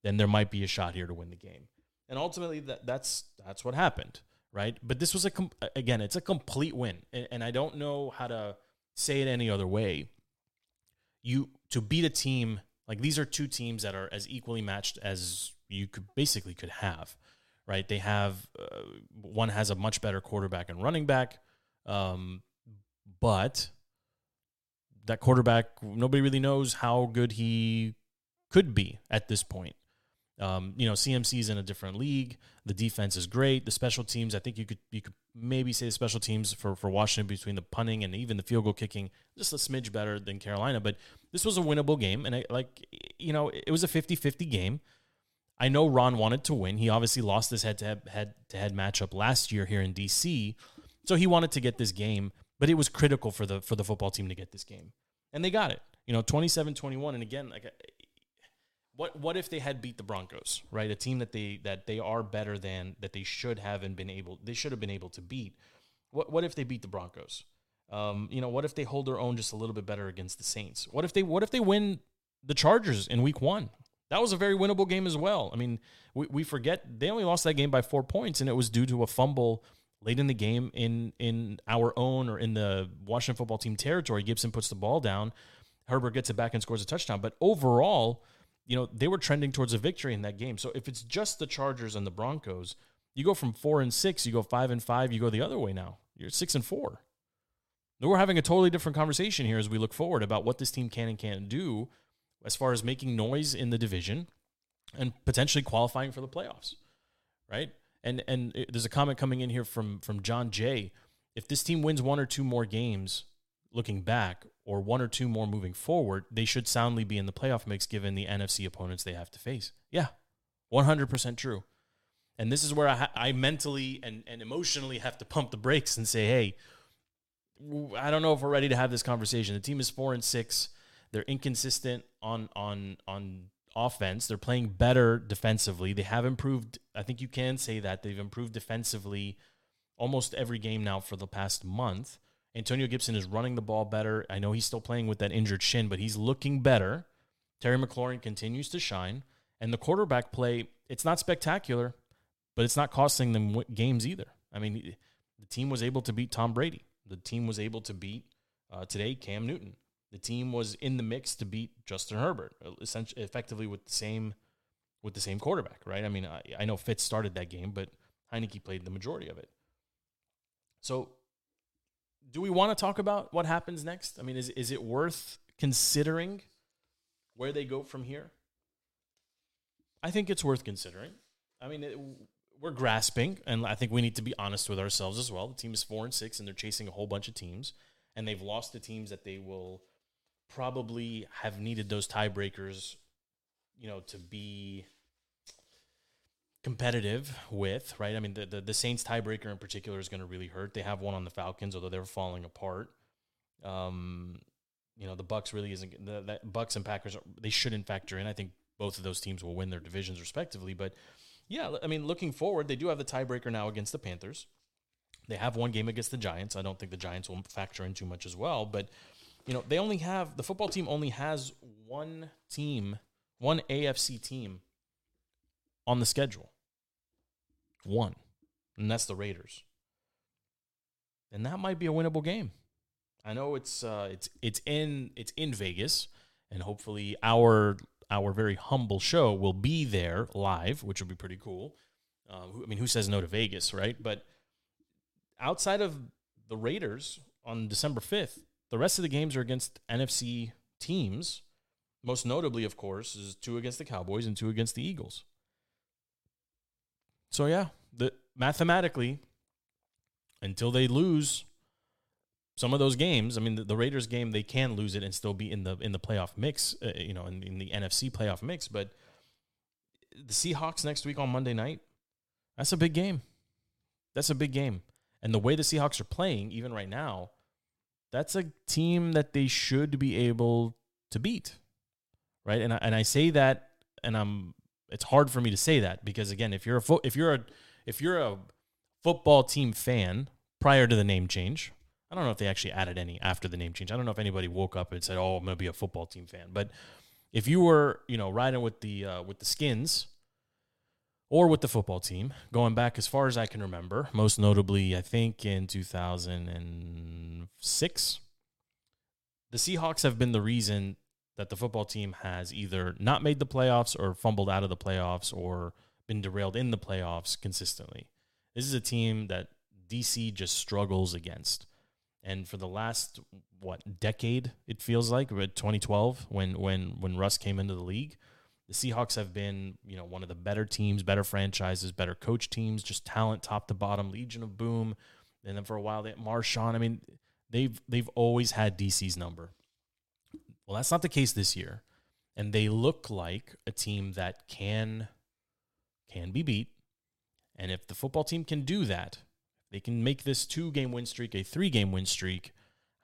then there might be a shot here to win the game. And ultimately, that, that's that's what happened, right? But this was a again, it's a complete win, and, and I don't know how to say it any other way. You to beat a team like these are two teams that are as equally matched as you could basically could have, right? They have uh, one has a much better quarterback and running back um, but that quarterback, nobody really knows how good he could be at this point. Um, you know, CMC is in a different league. The defense is great. The special teams, I think you could you could maybe say the special teams for for Washington between the punting and even the field goal kicking just a smidge better than Carolina. But this was a winnable game, and I, like you know, it was a 50-50 game. I know Ron wanted to win. He obviously lost this head to head head to head matchup last year here in DC, so he wanted to get this game. But it was critical for the for the football team to get this game, and they got it. You know, 27-21. and again, like what what if they had beat the Broncos, right? A team that they that they are better than that they should have and been able they should have been able to beat. What what if they beat the Broncos? Um, you know, what if they hold their own just a little bit better against the Saints? What if they what if they win the Chargers in week 1? That was a very winnable game as well. I mean, we, we forget they only lost that game by 4 points and it was due to a fumble late in the game in in our own or in the Washington football team territory. Gibson puts the ball down. Herbert gets it back and scores a touchdown. But overall, you know, they were trending towards a victory in that game. So if it's just the Chargers and the Broncos, you go from four and six, you go five and five, you go the other way now. You're six and four. We're having a totally different conversation here as we look forward about what this team can and can't do as far as making noise in the division and potentially qualifying for the playoffs, right? And and there's a comment coming in here from from John Jay. If this team wins one or two more games, looking back, or one or two more moving forward, they should soundly be in the playoff mix given the NFC opponents they have to face. Yeah, 100% true. And this is where I, I mentally and, and emotionally have to pump the brakes and say, hey, I don't know if we're ready to have this conversation. The team is four and six. They're inconsistent on on on offense. They're playing better defensively. They have improved. I think you can say that they've improved defensively almost every game now for the past month. Antonio Gibson is running the ball better. I know he's still playing with that injured shin, but he's looking better. Terry McLaurin continues to shine. And the quarterback play, it's not spectacular, but it's not costing them games either. I mean, the team was able to beat Tom Brady. The team was able to beat uh, today Cam Newton. The team was in the mix to beat Justin Herbert, uh, essentially, effectively with the same with the same quarterback, right? I mean, I, I know Fitz started that game, but Heinicke played the majority of it. So do we want to talk about what happens next? I mean, is is it worth considering where they go from here? I think it's worth considering. I mean, it, we're grasping, and I think we need to be honest with ourselves as well. The team is four and six, and they're chasing a whole bunch of teams, and they've lost the teams that they will probably have needed those tiebreakers, you know, to be competitive with, right? I mean, the, the, the Saints tiebreaker in particular is going to really hurt. They have one on the Falcons, although they're falling apart. Um, you know, the Bucks really isn't the, the Bucks and Packers. They shouldn't factor in. I think both of those teams will win their divisions respectively. But yeah, I mean, looking forward, they do have the tiebreaker now against the Panthers. They have one game against the Giants. I don't think the Giants will factor in too much as well. But you know, they only have the football team only has one team, one AFC team on the schedule. One. And that's the Raiders. And that might be a winnable game. I know it's uh, it's it's in it's in Vegas, and hopefully our our very humble show will be there live, which would be pretty cool. Uh, I mean, who says no to Vegas, right? But outside of the Raiders on December fifth, the rest of the games are against NFC teams. Most notably, of course, is two against the Cowboys and two against the Eagles. So yeah, the mathematically, until they lose some of those games, I mean, the, the, Raiders game they can lose it and still be in the in the playoff mix, uh, you know, in, in the NFC playoff mix. But the Seahawks next week on Monday night, that's a big game. That's a big game, and the way the Seahawks are playing, even right now, that's a team that they should be able to beat, right? And I, and I say that, and I'm it's hard for me to say that because again, if you're a fo- if you're a if you're a football team fan prior to the name change, I don't know if they actually added any after the name change. I don't know if anybody woke up and said, "Oh, I'm to be a football team fan." But if you were, you know, riding with the uh, with the Skins or with the football team, going back as far as I can remember, most notably, I think in 2006, the Seahawks have been the reason that the football team has either not made the playoffs or fumbled out of the playoffs or been derailed in the playoffs consistently. This is a team that DC just struggles against. And for the last what decade it feels like, 2012 when when when Russ came into the league, The Seahawks have been, you know, one of the better teams, better franchises, better coach teams, just talent top to bottom, Legion of Boom. And then for a while they Marshawn. I mean, they've they've always had DC's number. Well, that's not the case this year. And they look like a team that can can be beat. And if the football team can do that, they can make this two game win streak a three game win streak.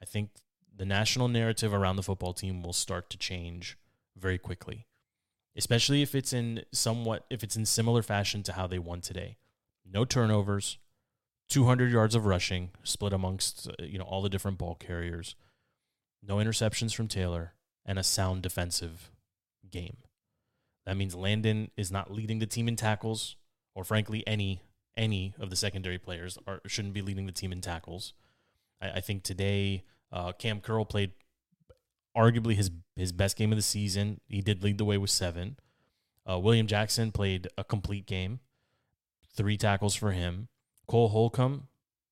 I think the national narrative around the football team will start to change very quickly especially if it's in somewhat if it's in similar fashion to how they won today. No turnovers, 200 yards of rushing split amongst uh, you know all the different ball carriers. No interceptions from Taylor and a sound defensive game. That means Landon is not leading the team in tackles or frankly any any of the secondary players are shouldn't be leading the team in tackles. I, I think today uh, Cam Curl played arguably his his best game of the season. He did lead the way with seven. Uh, William Jackson played a complete game, three tackles for him. Cole Holcomb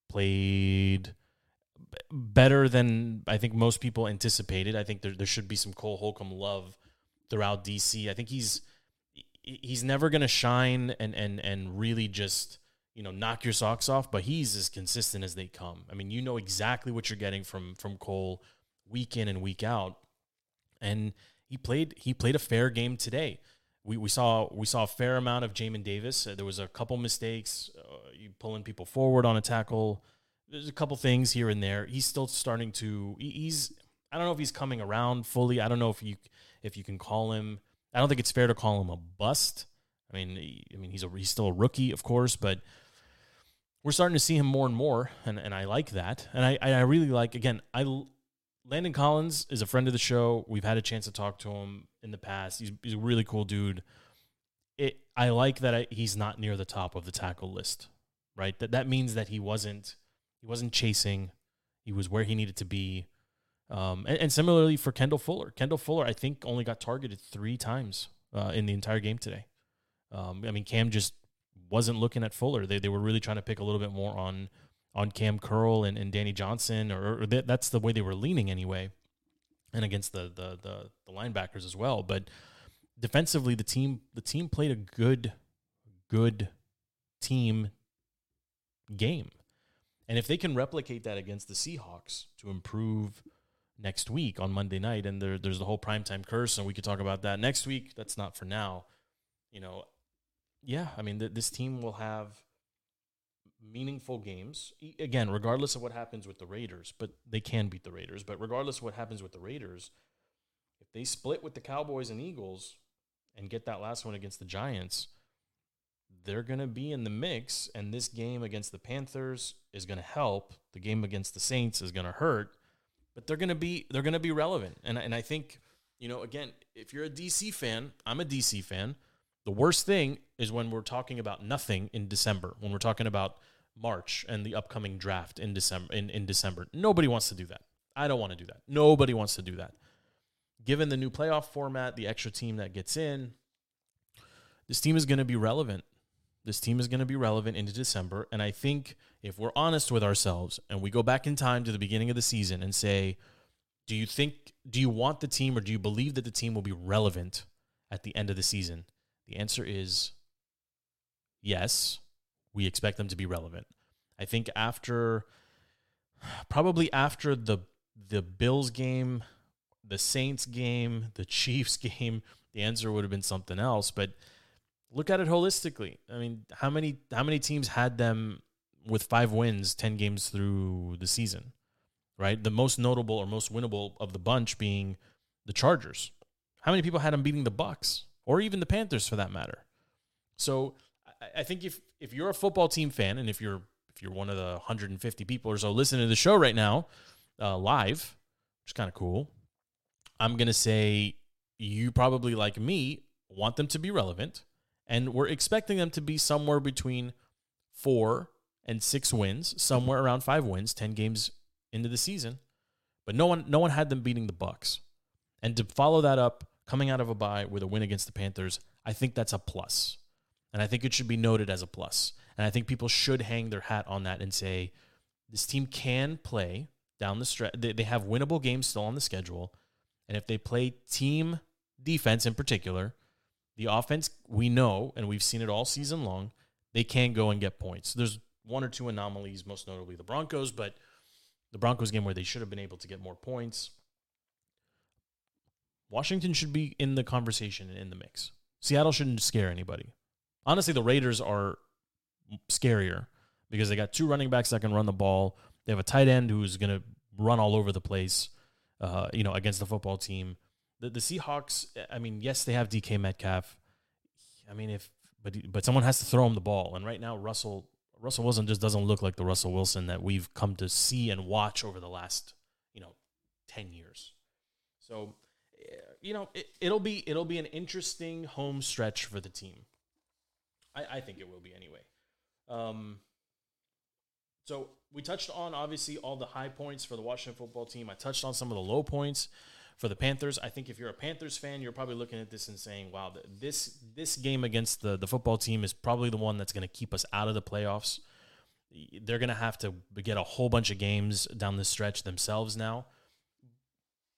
played better than I think most people anticipated. I think there there should be some Cole Holcomb love throughout DC. I think he's he's never going to shine and and and really just you know knock your socks off, but he's as consistent as they come. I mean, you know exactly what you're getting from from Cole week in and week out. And he played he played a fair game today. We, we saw we saw a fair amount of Jamin Davis. Uh, there was a couple mistakes, uh, you pulling people forward on a tackle. There's a couple things here and there. He's still starting to. He's I don't know if he's coming around fully. I don't know if you if you can call him. I don't think it's fair to call him a bust. I mean, he, I mean he's a he's still a rookie, of course, but we're starting to see him more and more, and, and I like that. And I I really like again. I Landon Collins is a friend of the show. We've had a chance to talk to him in the past. He's, he's a really cool dude. It, I like that I, he's not near the top of the tackle list, right? That that means that he wasn't he wasn't chasing. He was where he needed to be. Um, and, and, similarly for Kendall Fuller. Kendall Fuller, I think, only got targeted three times uh, in the entire game today. Um, I mean, Cam just wasn't looking at Fuller. They they were really trying to pick a little bit more on on Cam Curl and, and Danny Johnson, or, or that, that's the way they were leaning anyway, and against the, the the the linebackers as well. But defensively, the team the team played a good good team game, and if they can replicate that against the Seahawks to improve next week on Monday night, and there, there's the whole primetime curse, and we could talk about that next week. That's not for now, you know. Yeah, I mean, th- this team will have meaningful games. Again, regardless of what happens with the Raiders, but they can beat the Raiders. But regardless of what happens with the Raiders, if they split with the Cowboys and Eagles and get that last one against the Giants, they're going to be in the mix. And this game against the Panthers is going to help. The game against the Saints is going to hurt. But they're going to be they're going to be relevant. And and I think you know again, if you're a DC fan, I'm a DC fan. The worst thing is when we're talking about nothing in December, when we're talking about March and the upcoming draft in December in, in December. Nobody wants to do that. I don't want to do that. Nobody wants to do that. Given the new playoff format, the extra team that gets in, this team is going to be relevant. This team is going to be relevant into December. And I think if we're honest with ourselves and we go back in time to the beginning of the season and say, do you think, do you want the team or do you believe that the team will be relevant at the end of the season? The answer is yes, we expect them to be relevant. I think after probably after the the Bills game, the Saints game, the Chiefs game, the answer would have been something else, but look at it holistically. I mean, how many how many teams had them with 5 wins 10 games through the season? Right? The most notable or most winnable of the bunch being the Chargers. How many people had them beating the Bucks? or even the Panthers for that matter. So I, think if if you're a football team fan and if you're if you're one of the 150 people or so listening to the show right now uh, live, which is kind of cool, I'm gonna say you probably like me want them to be relevant, and we're expecting them to be somewhere between four and six wins, somewhere around five wins, ten games into the season. But no one no one had them beating the Bucks. And to follow that up coming out of a bye with a win against the Panthers, I think that's a plus. And I think it should be noted as a plus. And I think people should hang their hat on that and say, this team can play down the stretch. They have winnable games still on the schedule. And if they play team defense in particular, The offense, we know, and we've seen it all season long, they can go and get points. There's one or two anomalies, most notably the Broncos, but the Broncos game where they should have been able to get more points. Washington should be in the conversation and in the mix. Seattle shouldn't scare anybody. Honestly, the Raiders are scarier because they got two running backs that can run the ball. They have a tight end who's going to run all over the place, uh, you know, against the football team. The, the Seahawks, I mean, yes, they have DK Metcalf. I mean, if but but someone has to throw him the ball, and right now Russell Russell Wilson just doesn't look like the Russell Wilson that we've come to see and watch over the last you know ten years. So you know it, it'll be it'll be an interesting home stretch for the team. I, I think it will be anyway. Um, so we touched on obviously all the high points for the Washington football team. I touched on some of the low points for the Panthers. I think if you're a Panthers fan, you're probably looking at this and saying, "Wow, this this game against the the football team is probably the one that's going to keep us out of the playoffs." They're going to have to get a whole bunch of games down the stretch themselves now.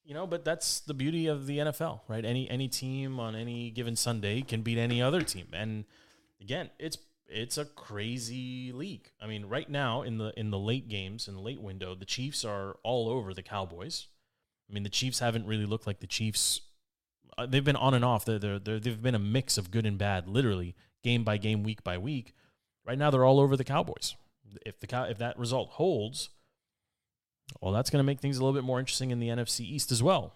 You know, but that's the beauty of the NFL, right? Any any team on any given Sunday can beat any other team. And again, it's it's a crazy league. I mean, right now in the in the late games in the late window, the Chiefs are all over the Cowboys. I mean, the Chiefs haven't really looked like the Chiefs. Uh, they've been on and off. They're, they're, they're, they've been a mix of good and bad, literally game by game, week by week. Right now, they're all over the Cowboys. If the if that result holds, well, that's going to make things a little bit more interesting in the NFC East as well.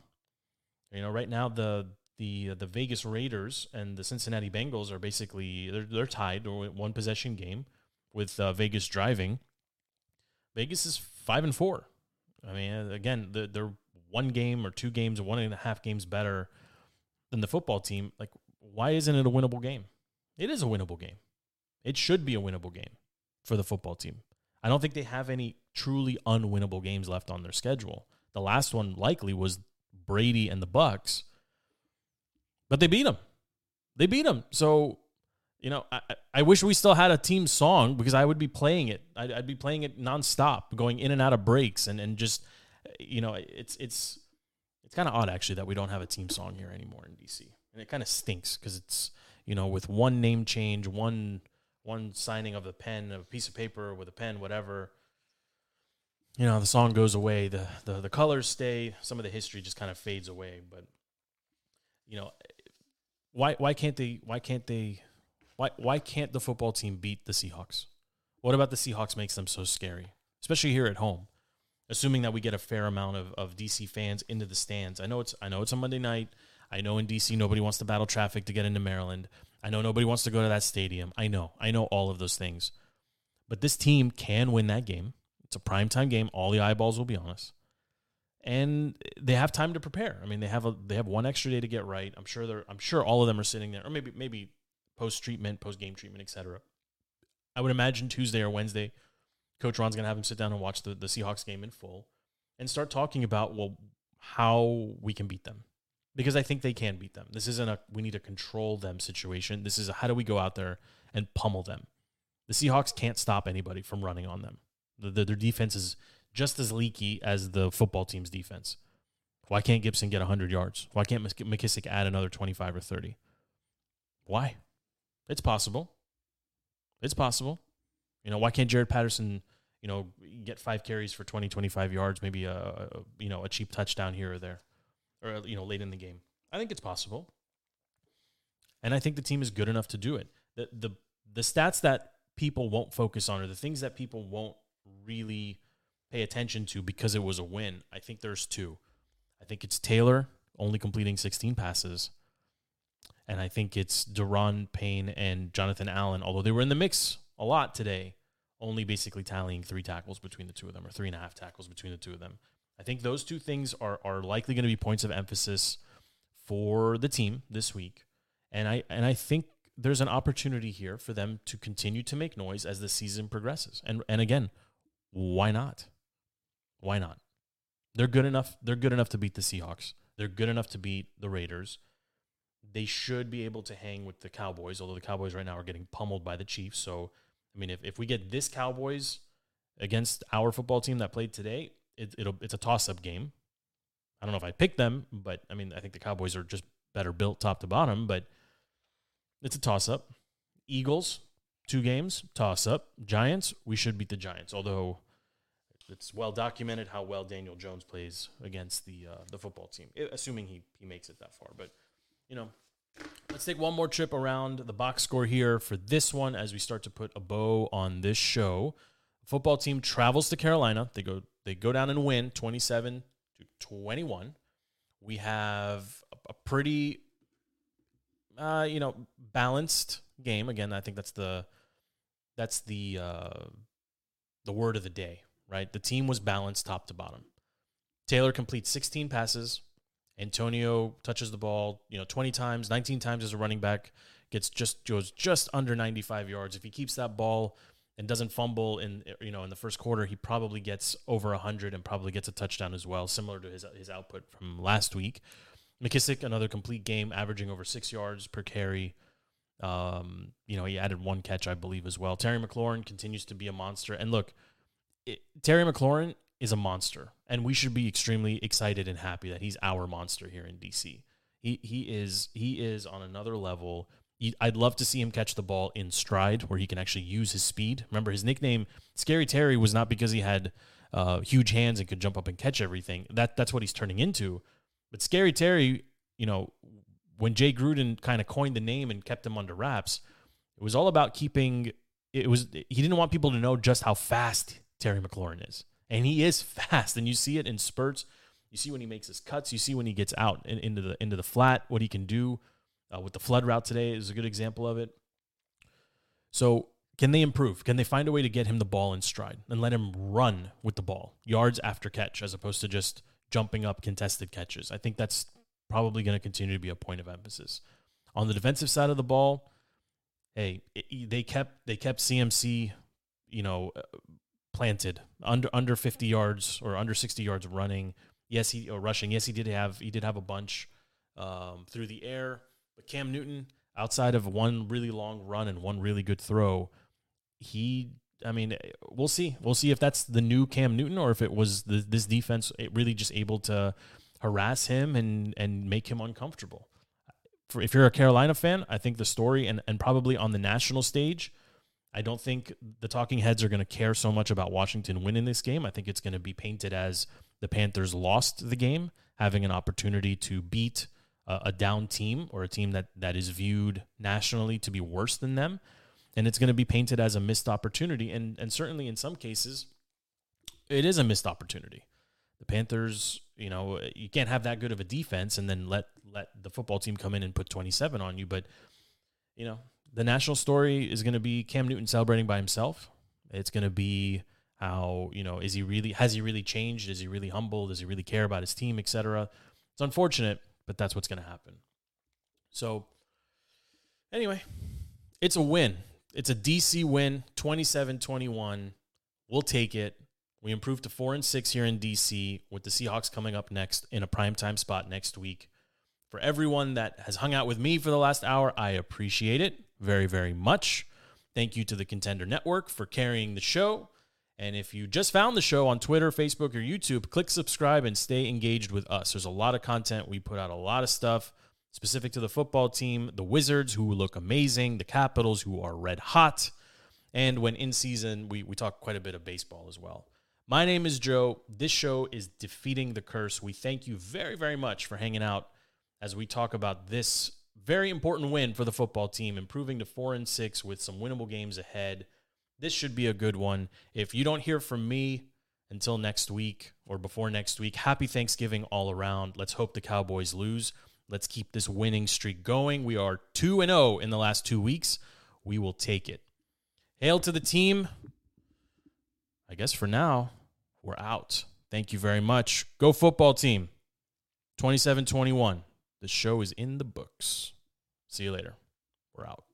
You know, right now the the the Vegas Raiders and the Cincinnati Bengals are basically they're they're tied or one possession game with uh, Vegas driving. Vegas is five and four. I mean, again, they're one game or two games or one and a half games better than the football team. Like, why isn't it a winnable game? It is a winnable game. It should be a winnable game for the football team. I don't think they have any truly unwinnable games left on their schedule. The last one likely was Brady and the Bucks but they beat them. They beat them. So, you know, I, I wish we still had a team song because I would be playing it. I'd, I'd be playing it nonstop, going in and out of breaks, and and just, you know, it's it's it's kind of odd actually that we don't have a team song here anymore in DC, and it kind of stinks because it's you know with one name change, one one signing of a pen, of a piece of paper with a pen, whatever. You know, the song goes away, the the the colors stay, some of the history just kind of fades away, but you know, why why can't they why can't they why why can't the football team beat the Seahawks? What about the Seahawks makes them so scary? Especially here at home. Assuming that we get a fair amount of, of DC fans into the stands. I know it's I know it's a Monday night. I know in DC nobody wants to battle traffic to get into Maryland. I know nobody wants to go to that stadium. I know. I know all of those things. But this team can win that game. It's a primetime game. All the eyeballs will be on us and they have time to prepare. I mean, they have a they have one extra day to get right. I'm sure they're I'm sure all of them are sitting there, or maybe maybe post treatment, post game treatment, etc. I would imagine Tuesday or Wednesday, Coach Ron's gonna have him sit down and watch the, the Seahawks game in full and start talking about well how we can beat them. Because I think they can beat them. This isn't a we need to control them situation. This is a how do we go out there and pummel them. The Seahawks can't stop anybody from running on them. The, the, their defense is just as leaky as the football team's defense. Why can't Gibson get 100 yards? Why can't McKissic add another 25 or 30? Why? It's possible. It's possible. You know, why can't Jaret Patterson, you know, get five carries for 20, 25 yards, maybe a, a you know, a cheap touchdown here or there, or, you know, late in the game? I think it's possible. And I think the team is good enough to do it. The, the, the stats that people won't focus on or the things that people won't really – pay attention to because it was a win, I think there's two. I think it's Taylor only completing 16 passes. And I think it's Daron Payne and Jonathan Allen, although they were in the mix a lot today, only basically tallying three tackles between the two of them or three and a half tackles between the two of them. I think those two things are, are likely going to be points of emphasis for the team this week. And I and I think there's an opportunity here for them to continue to make noise as the season progresses. And and again, why not? Why not? They're good enough. They're good enough to beat the Seahawks. They're good enough to beat the Raiders. They should be able to hang with the Cowboys, although the Cowboys right now are getting pummeled by the Chiefs. So, I mean, if, if we get this Cowboys against our football team that played today, it, it'll it's a toss up game. I don't know if I pick them, but I mean, I think the Cowboys are just better built top to bottom. But it's a toss up. Eagles, two games, toss up. Giants, we should beat the Giants, although it's well documented how well Daniel Jones plays against the uh, the football team, assuming he, he makes it that far. But, you know, let's take one more trip around the box score here for this one as we start to put a bow on this show. football team travels to Carolina. They go they go down and win 27 to 21. We have a pretty uh, you know, balanced game. Again, I think that's the that's the uh, the word of the day, right? The team was balanced top to bottom. Taylor completes 16 passes. Antonio touches the ball, you know, 20 times, 19 times as a running back, gets just goes just under 95 yards. If he keeps that ball and doesn't fumble in you know in the first quarter, he probably gets over 100 and probably gets a touchdown as well, similar to his his output from last week. McKissic another complete game, averaging over six yards per carry. Um, you know, he added one catch, I believe, as well. Terry McLaurin continues to be a monster. And look, it, Terry McLaurin is a monster, and we should be extremely excited and happy that he's our monster here in DC. He he is he is on another level. He, I'd love to see him catch the ball in stride, where he can actually use his speed. Remember, his nickname Scary Terry was not because he had uh, huge hands and could jump up and catch everything. That that's what he's turning into. But Scary Terry, you know, when Jay Gruden kind of coined the name and kept him under wraps, it was all about keeping. It was he didn't want people to know just how fast Terry McLaurin is, and he is fast, and you see it in spurts. You see when he makes his cuts. You see when he gets out in, into the into the flat. What he can do uh, with the flood route today is a good example of it. So can they improve? Can they find a way to get him the ball in stride and let him run with the ball, yards after catch, as opposed to just jumping up contested catches. I think that's probably going to continue to be a point of emphasis. On the defensive side of the ball, hey, it, they kept they kept CMC, you know, uh, planted under under 50 yards or under 60 yards running. Yes, he or rushing. Yes, he did have he did have a bunch um, through the air, but Cam Newton, outside of one really long run and one really good throw, he I mean, we'll see. We'll see if that's the new Cam Newton or if it was the, this defense really just able to harass him and and make him uncomfortable. For, if you're a Carolina fan, I think the story and and probably on the national stage, I don't think the talking heads are going to care so much about Washington winning this game. I think it's going to be painted as the Panthers lost the game, having an opportunity to beat a, a down team or a team that that is viewed nationally to be worse than them and it's going to be painted as a missed opportunity. And and certainly in some cases, it is a missed opportunity. The Panthers, you know, you can't have that good of a defense and then let let the football team come in and put 27 on you. But you know, the national story is going to be Cam Newton celebrating by himself. It's going to be how you know is he really has he really changed? Is he really humble? Does he really care about his team, etc. It's unfortunate, but that's what's going to happen. So, anyway, it's a win. It's a DC win, 27-21. We'll take it. We improved to 4 and 6 here in DC with the Seahawks coming up next in a primetime spot next week. For everyone that has hung out with me for the last hour, I appreciate it very very much. Thank you to the Contender Network for carrying the show. And if you just found the show on Twitter, Facebook, or YouTube, click subscribe and stay engaged with us. There's a lot of content. We put out a lot of stuff specific to the football team, the Wizards, who look amazing, the Capitals, who are red hot. And when in season, we, we talk quite a bit of baseball as well. My name is Joe. This show is Defeating the Curse. We thank you very, very much for hanging out as we talk about this very important win for the football team, improving to four and six with some winnable games ahead. This should be a good one. If you don't hear from me until next week or before next week, happy Thanksgiving all around. Let's hope the Cowboys lose. Let's keep this winning streak going. We are 2 and 0 in the last 2 weeks. We will take it. Hail to the team. I guess for now, we're out. Thank you very much. Go football team. 27 21. The show is in the books. See you later. We're out.